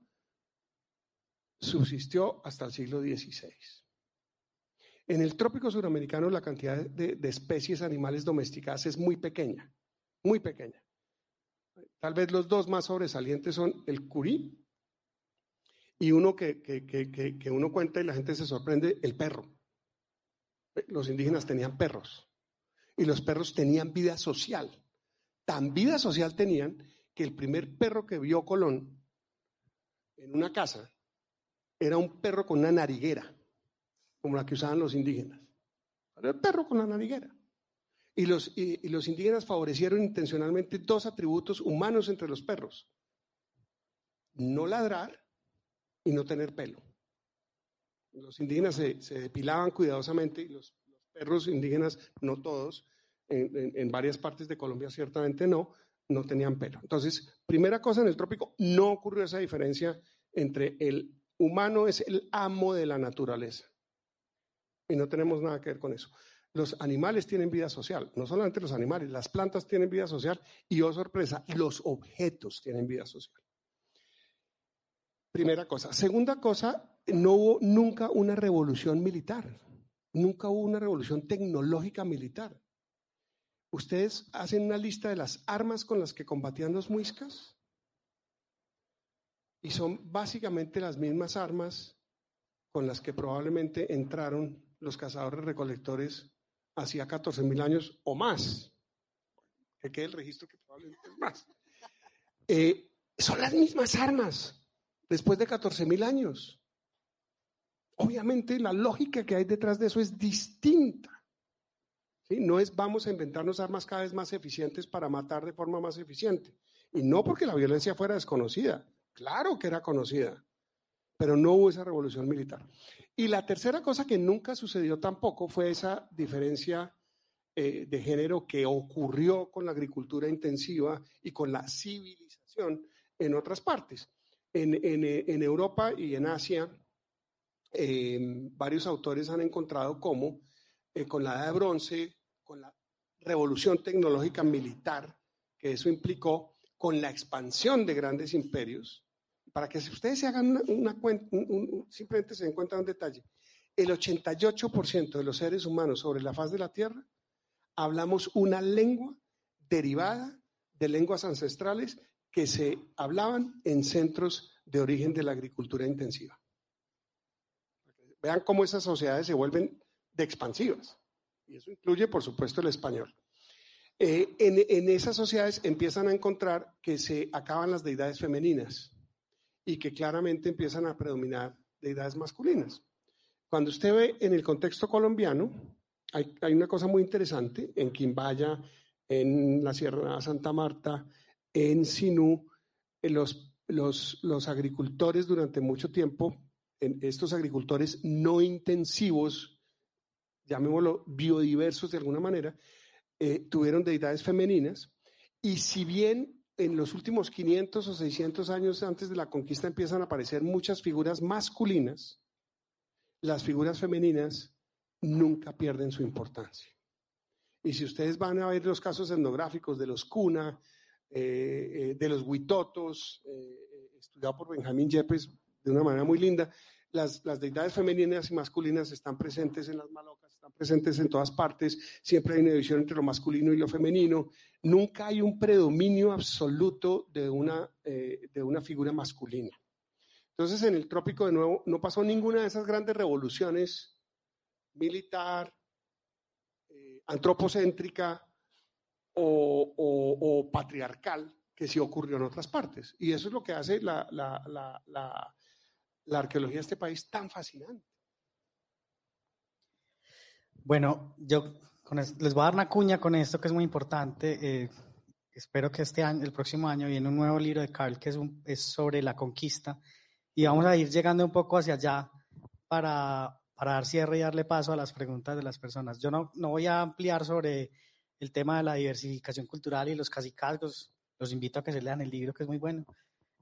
subsistió hasta el siglo XVI. En el trópico suramericano la cantidad de, especies animales domesticadas es muy pequeña, muy pequeña. Tal vez los dos más sobresalientes son el curí y uno que, que, uno cuenta y la gente se sorprende, el perro. Los indígenas tenían perros y los perros tenían vida social. Tan vida social tenían que el primer perro que vio Colón en una casa era un perro con una nariguera, como la que usaban los indígenas. Era el perro con la nariguera. Y los, y los indígenas favorecieron intencionalmente dos atributos humanos entre los perros. No ladrar y no tener pelo. Los indígenas se, depilaban cuidadosamente y los, perros indígenas, no todos, en, varias partes de Colombia ciertamente no, no tenían pelo. Entonces, primera cosa en el trópico, no ocurrió esa diferencia entre el humano es el amo de la naturaleza. Y no tenemos nada que ver con eso. Los animales tienen vida social, no solamente los animales, las plantas tienen vida social y, oh sorpresa, los objetos tienen vida social. Primera cosa. Segunda cosa, no hubo nunca una revolución militar. Nunca hubo una revolución tecnológica militar. ¿Ustedes hacen una lista de las armas con las que combatían los muiscas? Y son básicamente las mismas armas con las que probablemente entraron los cazadores recolectores hacía 14.000 años o más. Que quede el registro que probablemente es más. Eh, son las mismas armas después de 14 mil años. Obviamente la lógica que hay detrás de eso es distinta. No es vamos a inventarnos armas cada vez más eficientes para matar de forma más eficiente. Y no porque la violencia fuera desconocida. Claro que era conocida, pero no hubo esa revolución militar. Y la tercera cosa que nunca sucedió tampoco fue esa diferencia eh, de género que ocurrió con la agricultura intensiva y con la civilización en otras partes. En, Europa y en Asia, em, varios autores han encontrado cómo eh, con la edad de bronce, con la revolución tecnológica militar que eso implicó, con la expansión de grandes imperios, para que si ustedes se hagan una, cuenta, simplemente se den cuenta de un detalle, el 88% de los seres humanos sobre la faz de la Tierra hablamos una lengua derivada de lenguas ancestrales que se hablaban en centros de origen de la agricultura intensiva. Vean cómo esas sociedades se vuelven de expansivas. Y eso incluye, por supuesto, el español. Eh, en, esas sociedades empiezan a encontrar que se acaban las deidades femeninas y que claramente empiezan a predominar deidades masculinas. Cuando usted ve en el contexto colombiano, hay, hay una cosa muy interesante en Quimbaya, en la Sierra Santa Marta, en Sinú, los, los, los agricultores durante mucho tiempo, estos agricultores no intensivos, llamémoslo biodiversos de alguna manera, eh, tuvieron deidades femeninas Y si bien en los últimos 500 o 600 años antes de la conquista empiezan a aparecer muchas figuras masculinas, las figuras femeninas nunca pierden su importancia. Y si ustedes van a ver los casos etnográficos de los Cuna, eh, eh, de los Huitotos, eh, estudiado por Benjamín Yepes de una manera muy linda, las, las, deidades femeninas y masculinas están presentes en las malocas, están presentes en todas partes, siempre hay una división entre lo masculino y lo femenino, nunca hay un predominio absoluto de una, eh, de una figura masculina. Entonces, en el trópico, de nuevo, no pasó ninguna de esas grandes revoluciones militar, eh, antropocéntrica o, patriarcal que sí ocurrió en otras partes. Y eso es lo que hace la, la, la la arqueología de este país tan fascinante. Bueno, yo les voy a dar una cuña con esto que es muy importante. Eh, espero que este año, el próximo año, viene un nuevo libro de Carl que es, es sobre la conquista y vamos a ir llegando un poco hacia allá para, para dar cierre y darle paso a las preguntas de las personas. Yo no, no voy a ampliar sobre el tema de la diversificación cultural y los casicazgos. Los invito a que se lean el libro, que es muy bueno.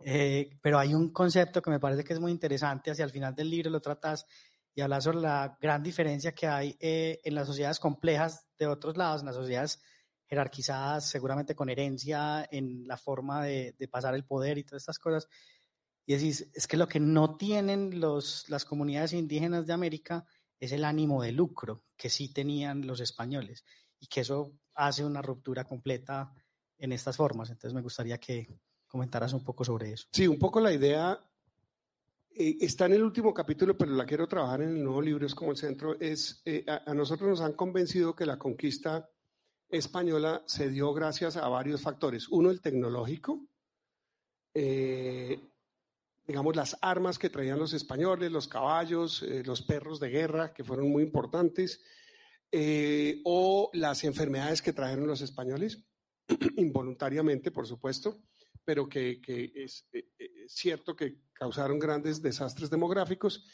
Eh, pero hay un concepto que me parece que es muy interesante, hacia el final del libro lo tratas y hablas sobre la gran diferencia que hay eh, en las sociedades complejas de otros lados, en las sociedades jerarquizadas, seguramente con herencia en la forma de, pasar el poder y todas estas cosas. Y decís, es que lo que no tienen los, las comunidades indígenas de América es el ánimo de lucro que sí tenían los españoles y que eso hace una ruptura completa en estas formas. Entonces me gustaría que, comentarás un poco sobre eso. Sí, un poco la idea eh, está en el último capítulo, pero la quiero trabajar en el nuevo libro, es como el centro, es, eh, a, nosotros nos han convencido que la conquista española se dio gracias a varios factores. Uno, el tecnológico, eh, digamos, las armas que traían los españoles, los caballos, los perros de guerra, que fueron muy importantes, o las enfermedades que trajeron los españoles, [clears throat] involuntariamente, por supuesto pero que, eh, eh, es, cierto que causaron grandes desastres demográficos.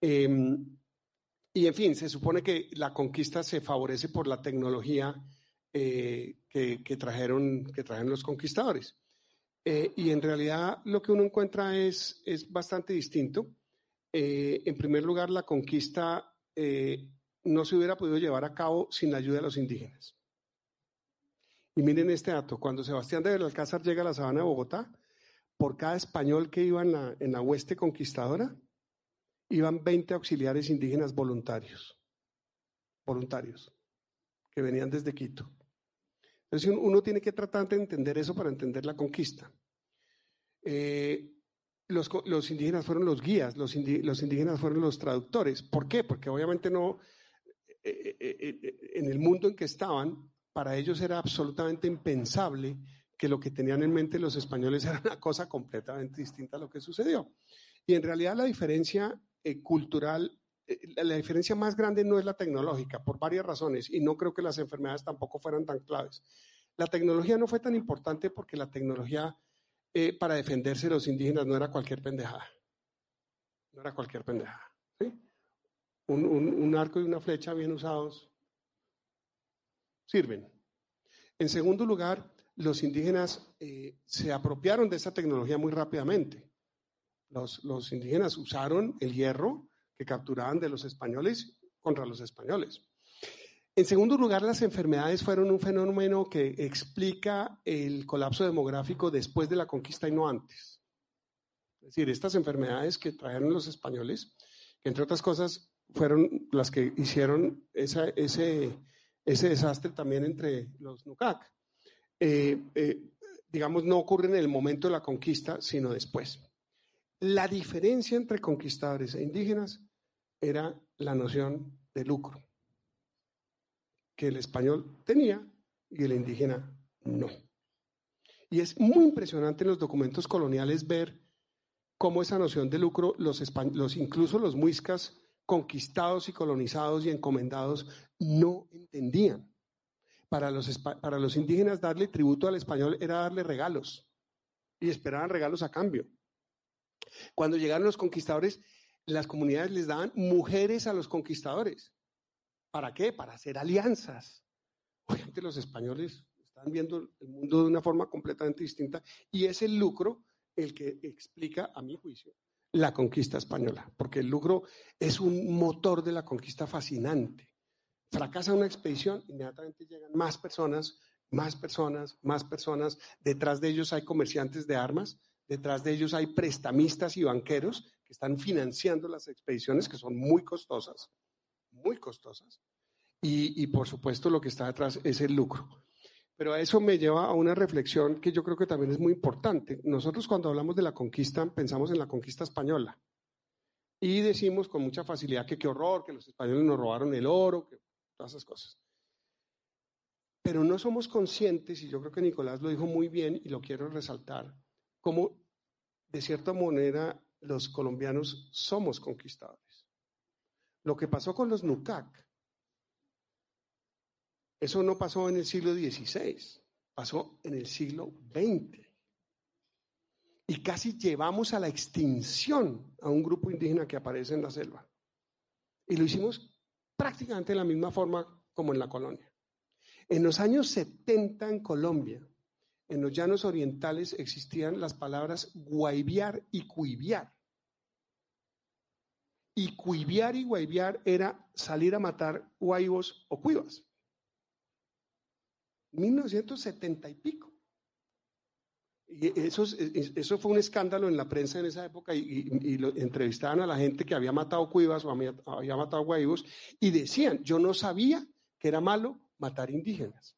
Em, y en fin, se supone que la conquista se favorece por la tecnología eh, que, trajeron, que trajeron los conquistadores. y en realidad lo que uno encuentra es, es bastante distinto. en primer lugar, la conquista no se hubiera podido llevar a cabo sin la ayuda de los indígenas. Y miren este dato, cuando Sebastián de Belalcázar llega a la sabana de Bogotá, por cada español que iba en la, en la hueste conquistadora, iban 20 auxiliares indígenas voluntarios, voluntarios, que venían desde Quito. Entonces uno tiene que tratar de entender eso para entender la conquista. Eh, los, los, indígenas fueron los guías, los, los, indígenas fueron los traductores. ¿Por qué? Porque obviamente no, en el mundo en que estaban, para ellos era absolutamente impensable que lo que tenían en mente los españoles [laughs] era una cosa completamente distinta a lo que sucedió. Y en realidad la diferencia eh, cultural, eh, la diferencia más grande no es la tecnológica, por varias razones, y no creo que las enfermedades tampoco fueran tan claves. La tecnología no fue tan importante porque la tecnología eh, para defenderse de los indígenas no era cualquier pendejada. No era cualquier pendejada. Un arco y una flecha bien usados sirven. En segundo lugar, los indígenas eh, se apropiaron de esa tecnología muy rápidamente. Los, los, indígenas usaron el hierro que capturaban de los españoles contra los españoles. En segundo lugar, las enfermedades fueron un fenómeno que explica el colapso demográfico después de la conquista y no antes. Es decir, estas enfermedades que trajeron los españoles, entre otras cosas fueron las que hicieron ese, ese desastre también entre los Nukak. Eh, eh, digamos, no ocurre en el momento de la conquista, sino después. La diferencia entre conquistadores e indígenas era la noción de lucro, que el español tenía y el indígena no. Y es muy impresionante en los documentos coloniales ver cómo esa noción de lucro, los, los incluso los muiscas conquistados y colonizados y encomendados no entendían. Para los, para los indígenas darle tributo al español era darle regalos y esperaban regalos a cambio. Cuando llegaron los conquistadores, las comunidades les daban mujeres a los conquistadores. ¿Para qué? Para hacer alianzas. Obviamente los españoles están viendo el mundo de una forma completamente distinta y es el lucro el que explica, a mi juicio, la conquista española, porque el lucro es un motor de la conquista fascinante. Fracasa una expedición, inmediatamente llegan más personas, más personas, más personas. Detrás de ellos hay comerciantes de armas, detrás de ellos hay prestamistas y banqueros que están financiando las expediciones que son muy costosas, muy costosas. Y, y por supuesto lo que está detrás es el lucro. Pero a eso me lleva a una reflexión que yo creo que también es muy importante. Nosotros cuando hablamos de la conquista pensamos en la conquista española y decimos con mucha facilidad que qué horror, que los españoles nos robaron el oro, que todas esas cosas. Pero no somos conscientes, y yo creo que Nicolás lo dijo muy bien y lo quiero resaltar, como de cierta manera los colombianos somos conquistadores. Lo que pasó con los NUCAC eso no pasó en el siglo XVI, pasó en el siglo XX. Y casi llevamos a la extinción a un grupo indígena que aparece en la selva. Y lo hicimos prácticamente de la misma forma como en la colonia. En los años 70 en Colombia, en los llanos orientales existían las palabras guaybiar y cuiviar. Y cuiviar y guaybiar era salir a matar guaybos o cuivas. 1970 y pico. Y eso, fue un escándalo en la prensa en esa época y, entrevistaban a la gente que había matado cuivas o había, matado guaybos y decían, yo no sabía que era malo matar indígenas.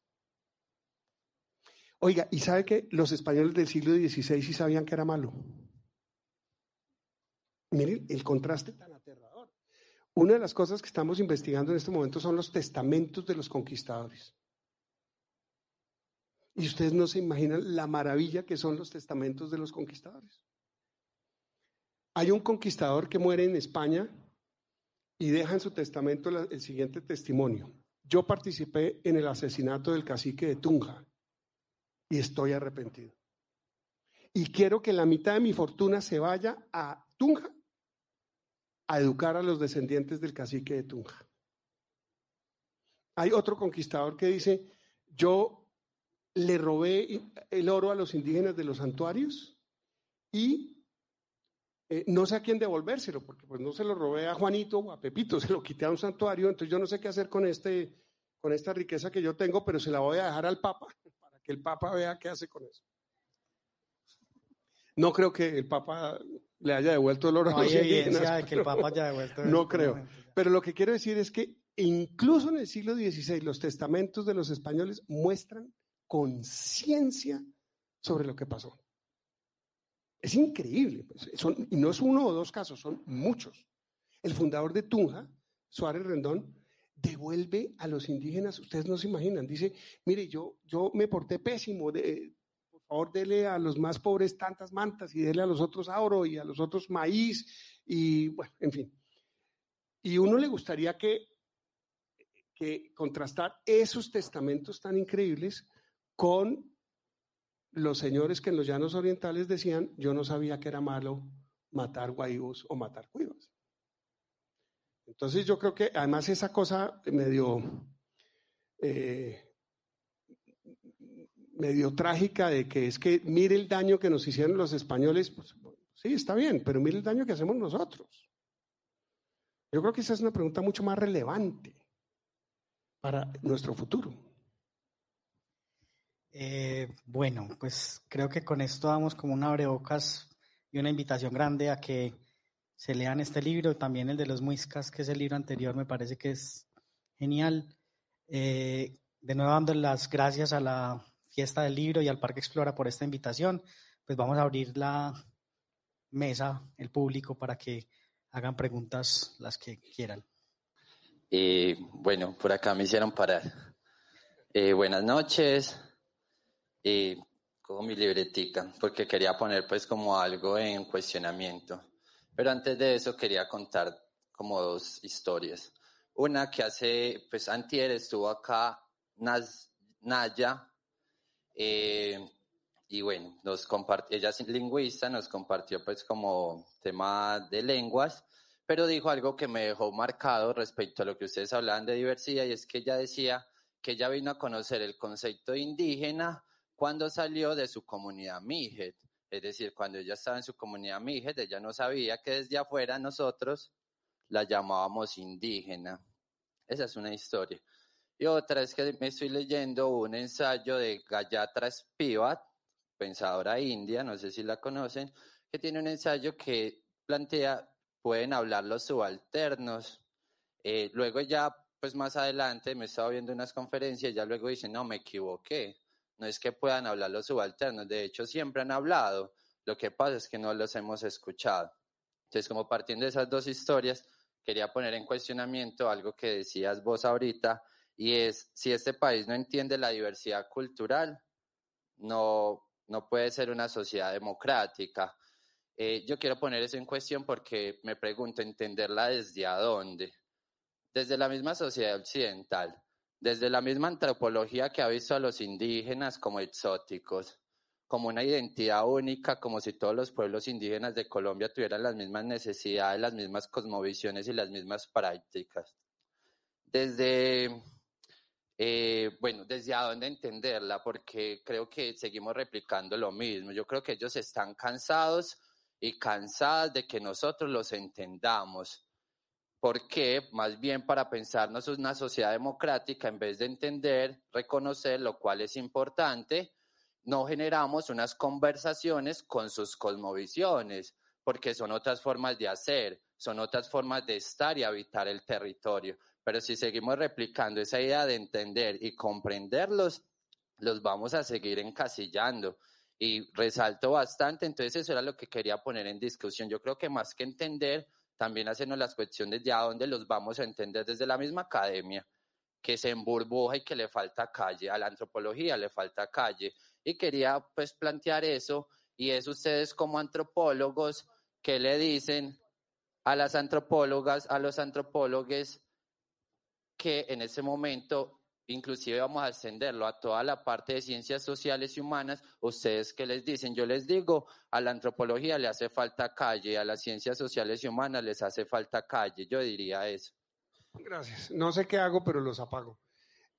Oiga, ¿y sabe que los españoles del siglo XVI sí sabían que era malo? Miren el contraste tan aterrador. Una de las cosas que estamos investigando en este momento son los testamentos de los conquistadores. Y ustedes no se imaginan la maravilla que son los testamentos de los conquistadores. Hay un conquistador que muere en España y deja en su testamento el siguiente testimonio. Yo participé en el asesinato del cacique de Tunja y estoy arrepentido. Y quiero que la mitad de mi fortuna se vaya a Tunja a educar a los descendientes del cacique de Tunja. Hay otro conquistador que dice, yo le robé el oro a los indígenas de los santuarios y eh, no sé a quién devolvérselo, porque pues no se lo robé a Juanito o a Pepito, [laughs] se lo quité a un santuario, entonces yo no sé qué hacer con, este, con esta riqueza que yo tengo, pero se la voy a dejar al Papa [laughs] para que el Papa vea qué hace con eso. No creo que el Papa le haya devuelto el oro a los indígenas. que el Papa haya devuelto [laughs] no creo. Pero lo que quiero decir es que incluso en el siglo XVI los testamentos de los españoles muestran conciencia sobre lo que pasó. Es increíble, pues, y no es uno o dos casos, son muchos. El fundador de Tunja, Suárez Rendón, devuelve a los indígenas, ustedes no se imaginan, dice, mire, yo, yo me porté pésimo, de, por favor dele a los más pobres tantas mantas y dele a los otros oro y a los otros maíz y bueno, en fin. Y uno le gustaría que, que contrastar esos testamentos tan increíbles con los señores que en los llanos orientales decían, yo no sabía que era malo matar guayos o matar cuivas. Entonces yo creo que además esa cosa medio, eh, medio trágica de que es que mire el daño que nos hicieron los españoles, pues, sí, está bien, pero mire el daño que hacemos nosotros. Yo creo que esa es una pregunta mucho más relevante para nuestro futuro. Eh, bueno, pues creo que con esto damos como un abrebocas y una invitación grande a que se lean este libro, también el de los Muiscas, que es el libro anterior, me parece que es genial. Eh, de nuevo dando las gracias a la fiesta del libro y al Parque Explora por esta invitación, pues vamos a abrir la mesa, el público, para que hagan preguntas las que quieran. Eh, bueno, por acá me hicieron parar. buenas noches y cojo mi libretica porque quería poner pues como algo en cuestionamiento. Pero antes de eso quería contar como dos historias. Una que hace, pues antier estuvo acá Naya eh, y bueno, nos compartió, ella es lingüista, nos compartió pues como tema de lenguas, pero dijo algo que me dejó marcado respecto a lo que ustedes hablaban de diversidad y es que ella decía que ella vino a conocer el concepto indígena cuando salió de su comunidad Mijet. Es decir, cuando ella estaba en su comunidad Mijet, ella no sabía que desde afuera nosotros la llamábamos indígena. Esa es una historia. Y otra es que me estoy leyendo un ensayo de Gayatra Spivak, pensadora india, no sé si la conocen, que tiene un ensayo que plantea, pueden hablar los subalternos. Eh, luego ya, pues más adelante, me estaba viendo unas conferencias, ya luego dice, no, me equivoqué. No es que puedan hablar los subalternos, de hecho siempre han hablado. Lo que pasa es que no los hemos escuchado. Entonces, como partiendo de esas dos historias, quería poner en cuestionamiento algo que decías vos ahorita, y es, si este país no entiende la diversidad cultural, no, no puede ser una sociedad democrática. Eh, yo quiero poner eso en cuestión porque me pregunto, ¿entenderla desde a dónde? Desde la misma sociedad occidental, desde la misma antropología que ha visto a los indígenas como exóticos, como una identidad única, como si todos los pueblos indígenas de Colombia tuvieran las mismas necesidades, las mismas cosmovisiones y las mismas prácticas. Desde eh, bueno, desde a dónde entenderla, porque creo que seguimos replicando lo mismo. Yo creo que ellos están cansados y cansadas de que nosotros los entendamos. Porque Más bien para pensarnos una sociedad democrática, en vez de entender, reconocer, lo cual es importante, no generamos unas conversaciones con sus cosmovisiones, porque son otras formas de hacer, son otras formas de estar y habitar el territorio. Pero si seguimos replicando esa idea de entender y comprenderlos, los vamos a seguir encasillando. Y resalto bastante, entonces eso era lo que quería poner en discusión. Yo creo que más que entender, también hacernos las cuestiones de a dónde los vamos a entender desde la misma academia, que se emburbuja y que le falta calle, a la antropología le falta calle. Y quería pues plantear eso, y es ustedes como antropólogos, que le dicen a las antropólogas, a los antropólogos, que en ese momento inclusive vamos a extenderlo a toda la parte de ciencias sociales y humanas, ustedes que les dicen, yo les digo, a la antropología le hace falta calle, a las ciencias sociales y humanas les hace falta calle, yo diría eso. Gracias. No sé qué hago, pero los apago.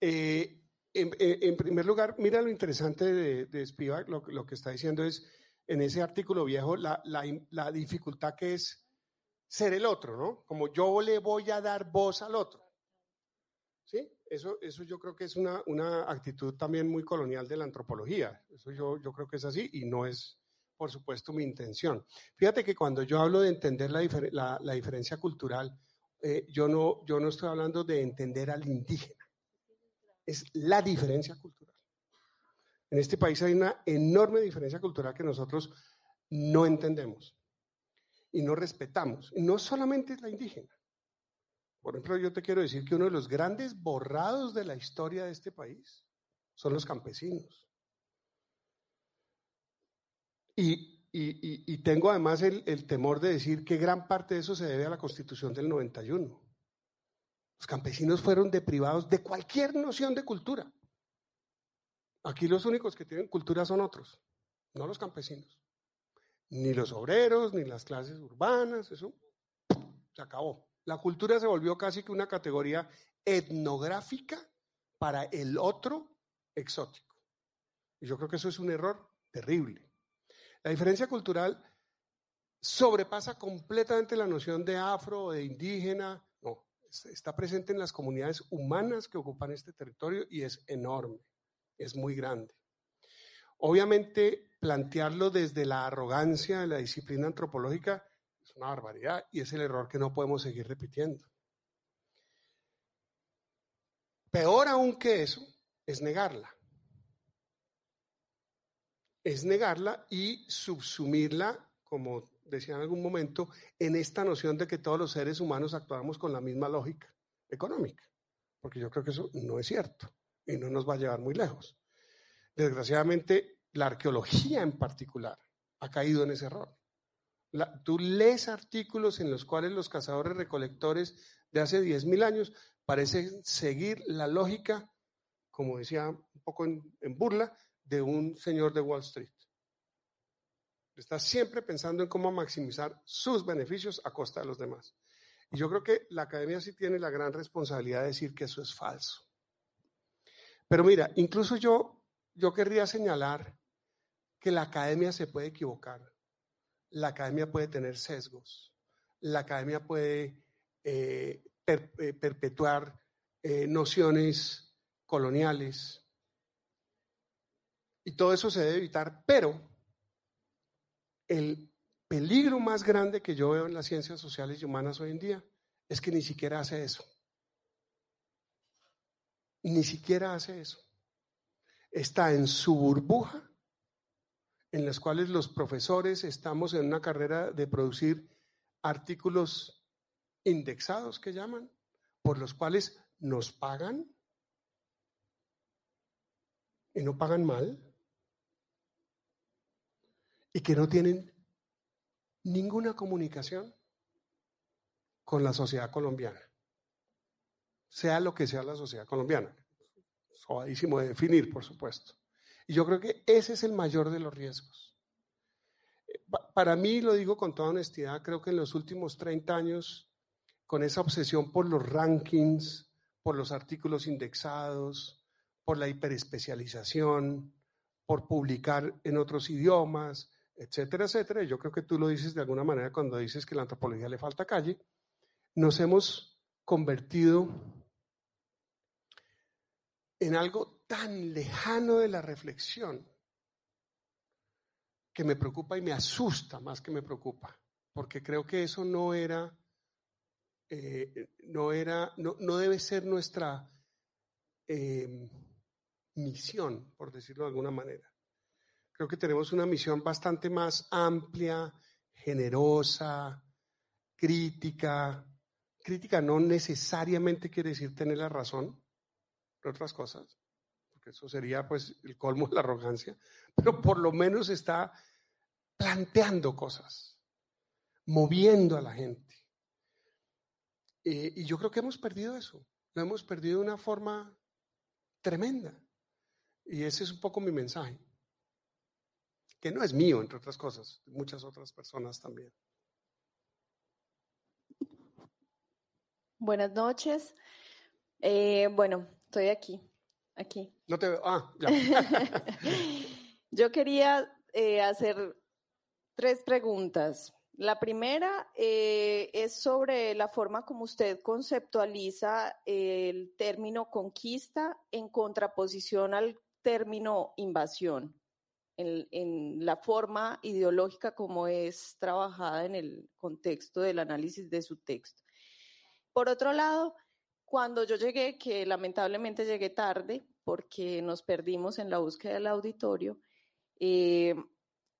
Eh, en, primer lugar, mira lo interesante de, Spivak, lo, que está diciendo es, en ese artículo viejo, la, la dificultad que es ser el otro, ¿no? Como yo le voy a dar voz al otro. Eso, eso yo creo que es una, una actitud también muy colonial de la antropología. Eso yo, yo creo que es así y no es, por supuesto, mi intención. Fíjate que cuando yo hablo de entender la, la, la diferencia cultural, eh, yo, no, yo no estoy hablando de entender al indígena. Es la diferencia cultural. En este país hay una enorme diferencia cultural que nosotros no entendemos y no respetamos. Y no solamente es la indígena. Por ejemplo, yo te quiero decir que uno de los grandes borrados de la historia de este país son los campesinos. Y, y, y tengo además el, el, temor de decir que gran parte de eso se debe a la constitución del 91. Los campesinos fueron deprivados de cualquier noción de cultura. Aquí los únicos que tienen cultura son otros, no los campesinos. Ni los obreros, ni las clases urbanas, eso se acabó. La cultura se volvió casi que una categoría etnográfica para el otro exótico. Y yo creo que eso es un error terrible. La diferencia cultural sobrepasa completamente la noción de afro de indígena. No, está presente en las comunidades humanas que ocupan este territorio y es enorme, es muy grande. Obviamente, plantearlo desde la arrogancia de la disciplina antropológica es una barbaridad y es el error que no podemos seguir repitiendo. Peor aún que eso es negarla. Es negarla y subsumirla, como decía en algún momento, en esta noción de que todos los seres humanos actuamos con la misma lógica económica. Porque yo creo que eso no es cierto y no nos va a llevar muy lejos. Desgraciadamente, la arqueología en particular ha caído en ese error tú lees artículos en los cuales los cazadores recolectores de hace 10.000 años parecen seguir la lógica, como decía un poco en, burla, de un señor de Wall Street. Está siempre pensando en cómo maximizar sus beneficios a costa de los demás. Y yo creo que la academia sí tiene la gran responsabilidad de decir que eso es falso. Pero mira, incluso yo, yo querría señalar que la academia se puede equivocar, la academia puede tener sesgos, la academia puede eh, eh, perpetuar eh, nociones coloniales. Y todo eso se debe evitar, pero el peligro más grande que yo veo en las ciencias sociales y humanas hoy en día es que ni siquiera hace eso. Ni siquiera hace eso. Está en su burbuja en las cuales los profesores estamos en una carrera de producir artículos indexados que llaman, por los cuales nos pagan y no pagan mal y que no tienen ninguna comunicación con la sociedad colombiana, sea lo que sea la sociedad colombiana. Sobadísimo de definir, por supuesto. Y yo creo que ese es el mayor de los riesgos. Para mí, lo digo con toda honestidad, creo que en los últimos 30 años con esa obsesión por los rankings, por los artículos indexados, por la hiperespecialización, por publicar en otros idiomas, etcétera, etcétera. yo creo que tú lo dices de alguna manera cuando dices que la antropología le falta calle. Nos hemos convertido en algo tan lejano de la reflexión que me preocupa y me asusta más que me preocupa, porque creo que eso no era eh, no, era, no, no, debe ser nuestra em, misión, por decirlo de alguna manera. Creo que tenemos una misión bastante más amplia, generosa, crítica. Crítica no necesariamente quiere decir tener la razón, otras cosas, eso sería pues el colmo de la arrogancia, pero por lo menos está planteando cosas, moviendo a la gente. Eh, y yo creo que hemos perdido eso, lo hemos perdido de una forma tremenda. Y ese es un poco mi mensaje, que no es mío, entre otras cosas, muchas otras personas también. Buenas noches. Eh, bueno, estoy aquí, aquí. No te veo. Ah, ya. [laughs] Yo quería eh, hacer tres preguntas. La primera eh, es sobre la forma como usted conceptualiza el término conquista en contraposición al término invasión, en, la forma ideológica como es trabajada en el contexto del análisis de su texto. Por otro lado, cuando yo llegué, que lamentablemente llegué tarde porque nos perdimos en la búsqueda del auditorio, eh,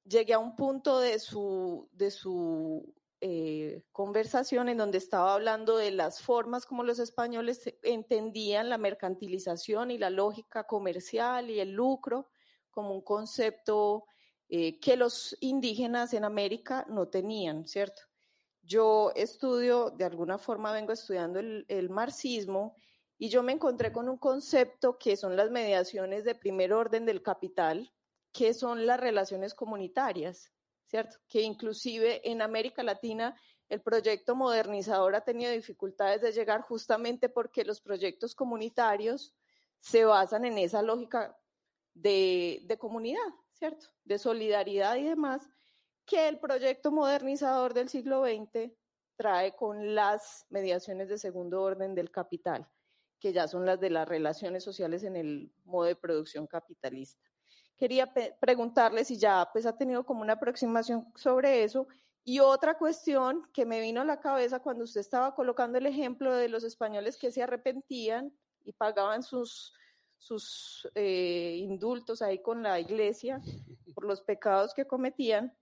llegué a un punto de su, de su eh, conversación en donde estaba hablando de las formas como los españoles entendían la mercantilización y la lógica comercial y el lucro como un concepto eh, que los indígenas en América no tenían, ¿cierto? Yo estudio, de alguna forma vengo estudiando el, marxismo y yo me encontré con un concepto que son las mediaciones de primer orden del capital, que son las relaciones comunitarias, ¿cierto? Que inclusive en América Latina el proyecto modernizador ha tenido dificultades de llegar justamente porque los proyectos comunitarios se basan en esa lógica de comunidad, ¿cierto? De solidaridad y demás, que el proyecto modernizador del siglo XX trae con las mediaciones de segundo orden del capital, que ya son las de las relaciones sociales en el modo de producción capitalista quería preguntarle si ya pues ha tenido como una aproximación sobre eso. Y otra cuestión que me vino a la cabeza cuando usted estaba colocando el ejemplo de los españoles que se arrepentían y pagaban sus, sus eh, indultos ahí con la iglesia por los pecados que cometían.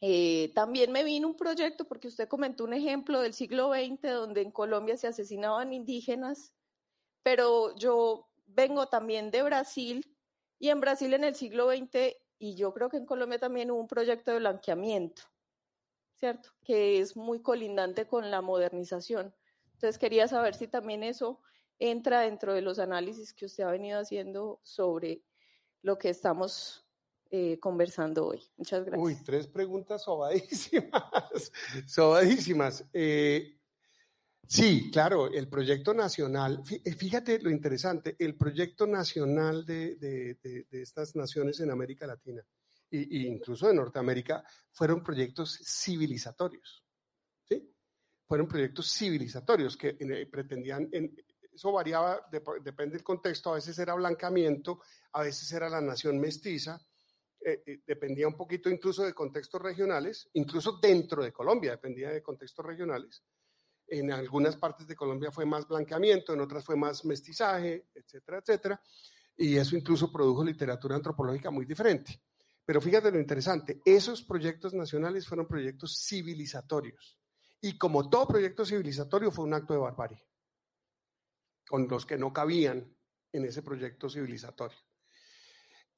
Eh, también me vino un proyecto, porque usted comentó un ejemplo del siglo XX donde en Colombia se asesinaban indígenas, pero yo vengo también de Brasil y en Brasil en el siglo XX, y yo creo que en Colombia también hubo un proyecto de blanqueamiento, ¿cierto? Que es muy colindante con la modernización. Entonces quería saber si también eso entra dentro de los análisis que usted ha venido haciendo sobre lo que estamos eh, conversando hoy. Muchas gracias. Uy, tres preguntas sobadísimas, [laughs] sobadísimas. Eh, Sí, claro, el proyecto nacional, eh, fíjate lo interesante, el proyecto nacional de, estas naciones en América Latina e, incluso de Norteamérica fueron proyectos civilizatorios. ¿sí? Fueron proyectos civilizatorios que eh, pretendían, eso variaba, depende del contexto, a veces era blancamiento, a veces era la nación mestiza, eh, dependía un poquito incluso de contextos regionales, incluso dentro de Colombia dependía de contextos regionales en algunas partes de Colombia fue más blanqueamiento, en otras fue más mestizaje, etcétera, etcétera. Y eso incluso produjo literatura antropológica muy diferente. Pero fíjate lo interesante, esos proyectos nacionales fueron proyectos civilizatorios. Y como todo proyecto civilizatorio fue un acto de barbarie, con los que no cabían en ese proyecto civilizatorio.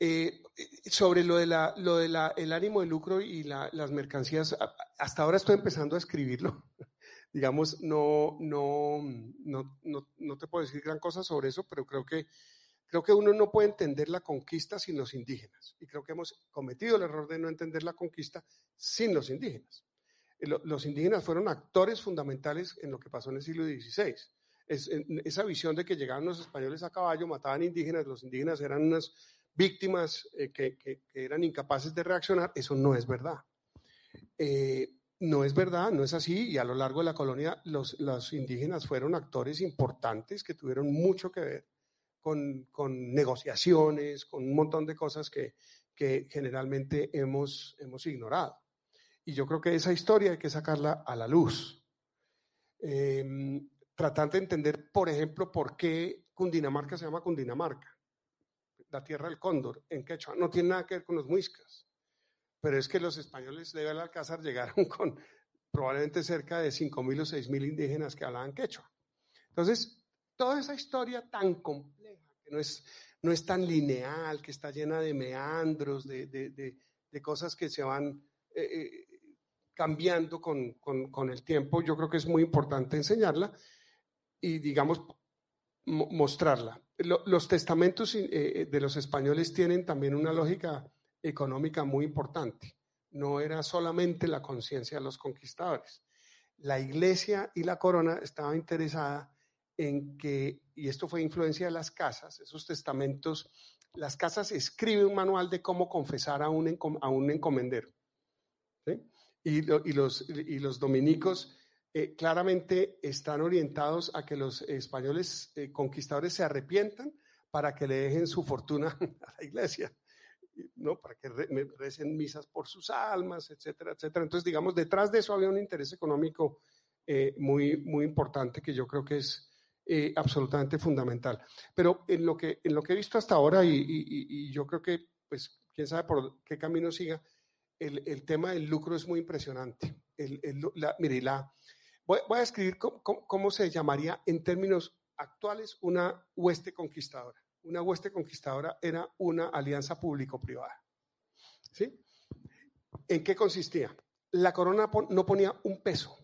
Eh, sobre lo de la, lo de la, el ánimo de lucro y las mercancías, hasta ahora estoy empezando a escribirlo [laughs] digamos, no, no, no, no, te puedo decir gran cosa sobre eso, pero creo que, creo que uno no puede entender la conquista sin los indígenas. Y creo que hemos cometido el error de no entender la conquista sin los indígenas. Eh, los indígenas fueron actores fundamentales en lo que pasó en el siglo XVI. Es, esa visión de que llegaban los españoles a caballo, mataban indígenas, los indígenas eran unas víctimas eh, que, eran incapaces de reaccionar, eso no es verdad. Eh, no es verdad, no es así, y a lo largo de la colonia los, indígenas fueron actores importantes que tuvieron mucho que ver con, negociaciones, con un montón de cosas que, generalmente hemos, hemos ignorado. Y yo creo que esa historia hay que sacarla a la luz. Em, tratando de entender, por ejemplo, por qué Cundinamarca se llama Cundinamarca, la tierra del cóndor, en quechua, no tiene nada que ver con los muiscas pero es que los españoles de Alcázar llegaron [laughs] con probablemente cerca de 5.000 o 6.000 indígenas que hablaban quechua. Entonces, toda esa historia tan compleja, que no es, no es tan lineal, que está llena de meandros, de, de, de, cosas que se van eh, eh, cambiando con, con, con, el tiempo, yo creo que es muy importante enseñarla y, digamos, mostrarla. Los testamentos eh, de los españoles tienen también una lógica económica muy importante. No era solamente la conciencia de los conquistadores. La iglesia y la corona estaban interesada en que, y esto fue influencia de las casas, esos testamentos, las casas escriben un manual de cómo confesar a un, a un encomendero. Y, los, y los dominicos eh, claramente están orientados a que los españoles eh, conquistadores se arrepientan para que le dejen su fortuna [laughs] a la iglesia. ¿no? Para que recen misas por sus almas, etcétera, etcétera. Entonces, digamos, detrás de eso había un interés económico eh, muy, muy importante que yo creo que es eh, absolutamente fundamental. Pero en lo, que, en lo que he visto hasta ahora, y, yo creo que, pues, quién sabe por qué camino siga, el, tema del lucro es muy impresionante. El, la, mire, la, voy, a escribir cómo se llamaría en términos actuales una hueste conquistadora una hueste conquistadora era una alianza público-privada. ¿Sí? ¿En qué consistía? La corona no ponía un peso.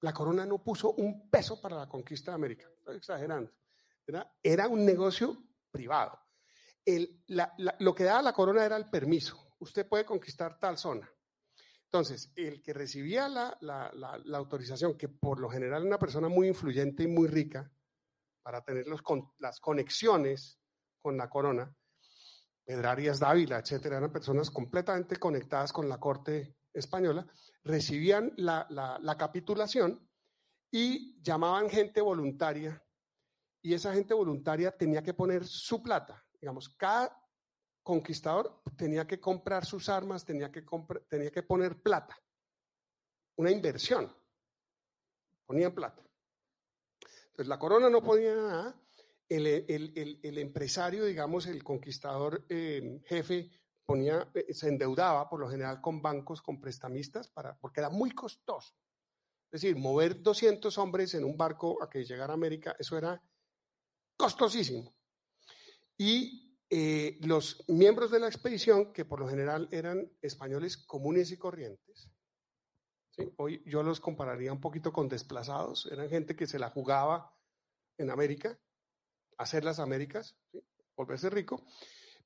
La corona no puso un peso para la conquista de América. Estoy exagerando. Era, un negocio privado. lo que daba la corona era el permiso. Usted puede conquistar tal zona. Entonces, el que recibía la, autorización, que por lo general era una persona muy influyente y muy rica, para tener las conexiones con la corona. Pedrarias Dávila, etcétera, eran personas completamente conectadas con la corte española, recibían la capitulación y llamaban gente voluntaria y esa gente voluntaria tenía que poner su plata. Digamos, cada conquistador tenía que comprar sus armas, tenía que, tenía que poner plata, una inversión, ponían plata. Entonces, la corona no podía nada. El, empresario, digamos, el conquistador eh, jefe, ponía, eh, se endeudaba por lo general con bancos, con prestamistas, para, porque era muy costoso. Es decir, mover 200 hombres en un barco a que llegara a América, eso era costosísimo. Y eh, los miembros de la expedición, que por lo general eran españoles comunes y corrientes, Hoy yo los compararía un poquito con desplazados, eran gente que se la jugaba en América, hacer las Américas, volverse rico,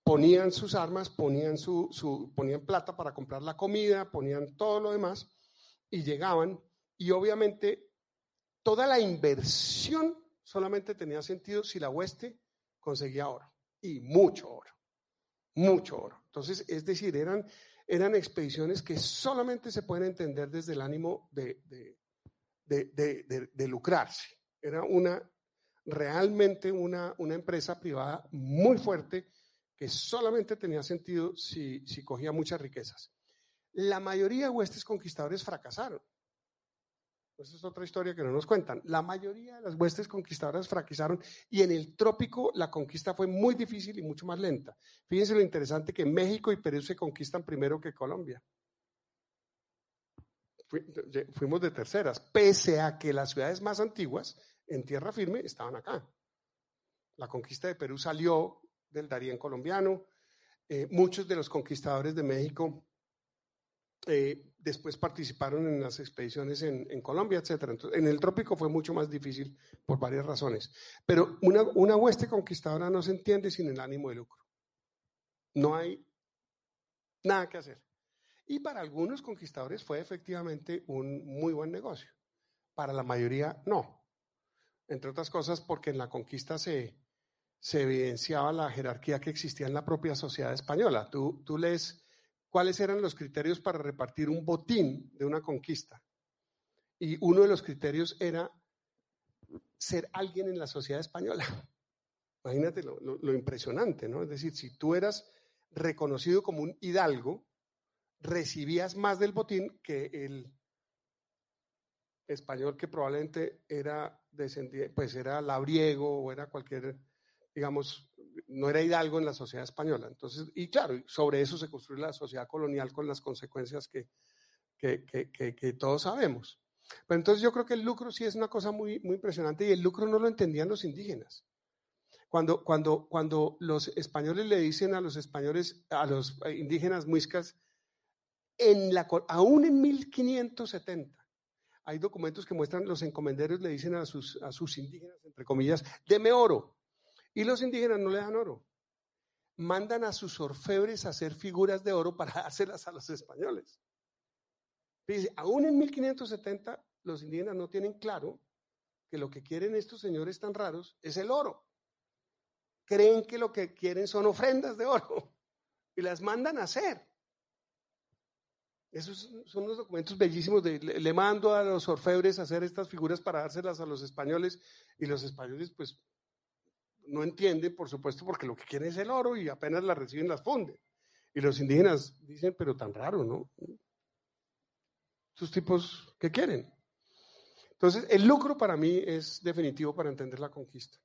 ponían sus armas, ponían, su, su, ponían plata para comprar la comida, ponían todo lo demás y llegaban. Y obviamente toda la inversión solamente tenía sentido si la hueste conseguía oro, y mucho oro, mucho oro. Entonces, es decir, eran, eran expediciones que solamente se pueden entender desde el ánimo de, de, lucrarse. Era una realmente una, una, empresa privada muy fuerte que solamente tenía sentido si, si cogía muchas riquezas. La mayoría de huestes conquistadores fracasaron. Esa es otra historia que no nos cuentan. La mayoría de las huestes conquistadoras fracasaron y en el trópico la conquista fue muy difícil y mucho más lenta. Fíjense lo interesante que México y Perú se conquistan primero que Colombia. Fuimos de terceras, pese a que las ciudades más antiguas en tierra firme estaban acá. La conquista de Perú salió del Darién colombiano. Eh, muchos de los conquistadores de México eh, después participaron en las expediciones en, Colombia, etc. en el trópico fue mucho más difícil por varias razones. Pero una, una hueste conquistadora no se entiende sin el ánimo de lucro. No hay nada que hacer. Y para algunos conquistadores fue efectivamente un muy buen negocio. Para la mayoría no. Entre otras cosas porque en la conquista se, se evidenciaba la jerarquía que existía en la propia sociedad española. Tú, tú lees cuáles eran los criterios para repartir un botín de una conquista. Y uno de los criterios era ser alguien en la sociedad española. [laughs] Imagínate lo, impresionante, ¿no? Es decir, si tú eras reconocido como un hidalgo, recibías más del botín que el español que probablemente era descendiente, pues era labriego o era cualquier, digamos, no era hidalgo en la sociedad española. Entonces, y claro, sobre eso se construye la sociedad colonial con las consecuencias que, que, todos sabemos. Pero entonces yo creo que el lucro sí es una cosa muy, muy impresionante y el lucro no lo entendían los indígenas. Cuando, cuando, cuando los españoles le dicen a los españoles, a los indígenas muiscas, en la, aún en 1570, hay documentos que muestran los encomenderos le dicen a sus, a sus indígenas, entre comillas, deme oro. Y los indígenas no le dan oro. Mandan a sus orfebres a hacer figuras de oro para [laughs] dárselas a los españoles. Dice, aún en 1570 los indígenas no tienen claro que lo que quieren estos señores tan raros es el oro. Creen que lo que quieren son ofrendas de oro [laughs] y las mandan a hacer. Esos son unos documentos bellísimos. De, le, mando a los orfebres a hacer estas figuras para dárselas a los españoles y los españoles pues no entienden, por supuesto, porque lo que quieren es el oro y apenas la reciben las funden. Y los indígenas dicen, pero tan raro, ¿no? Sus tipos, ¿qué quieren? Entonces, el lucro para mí es definitivo para entender la conquista.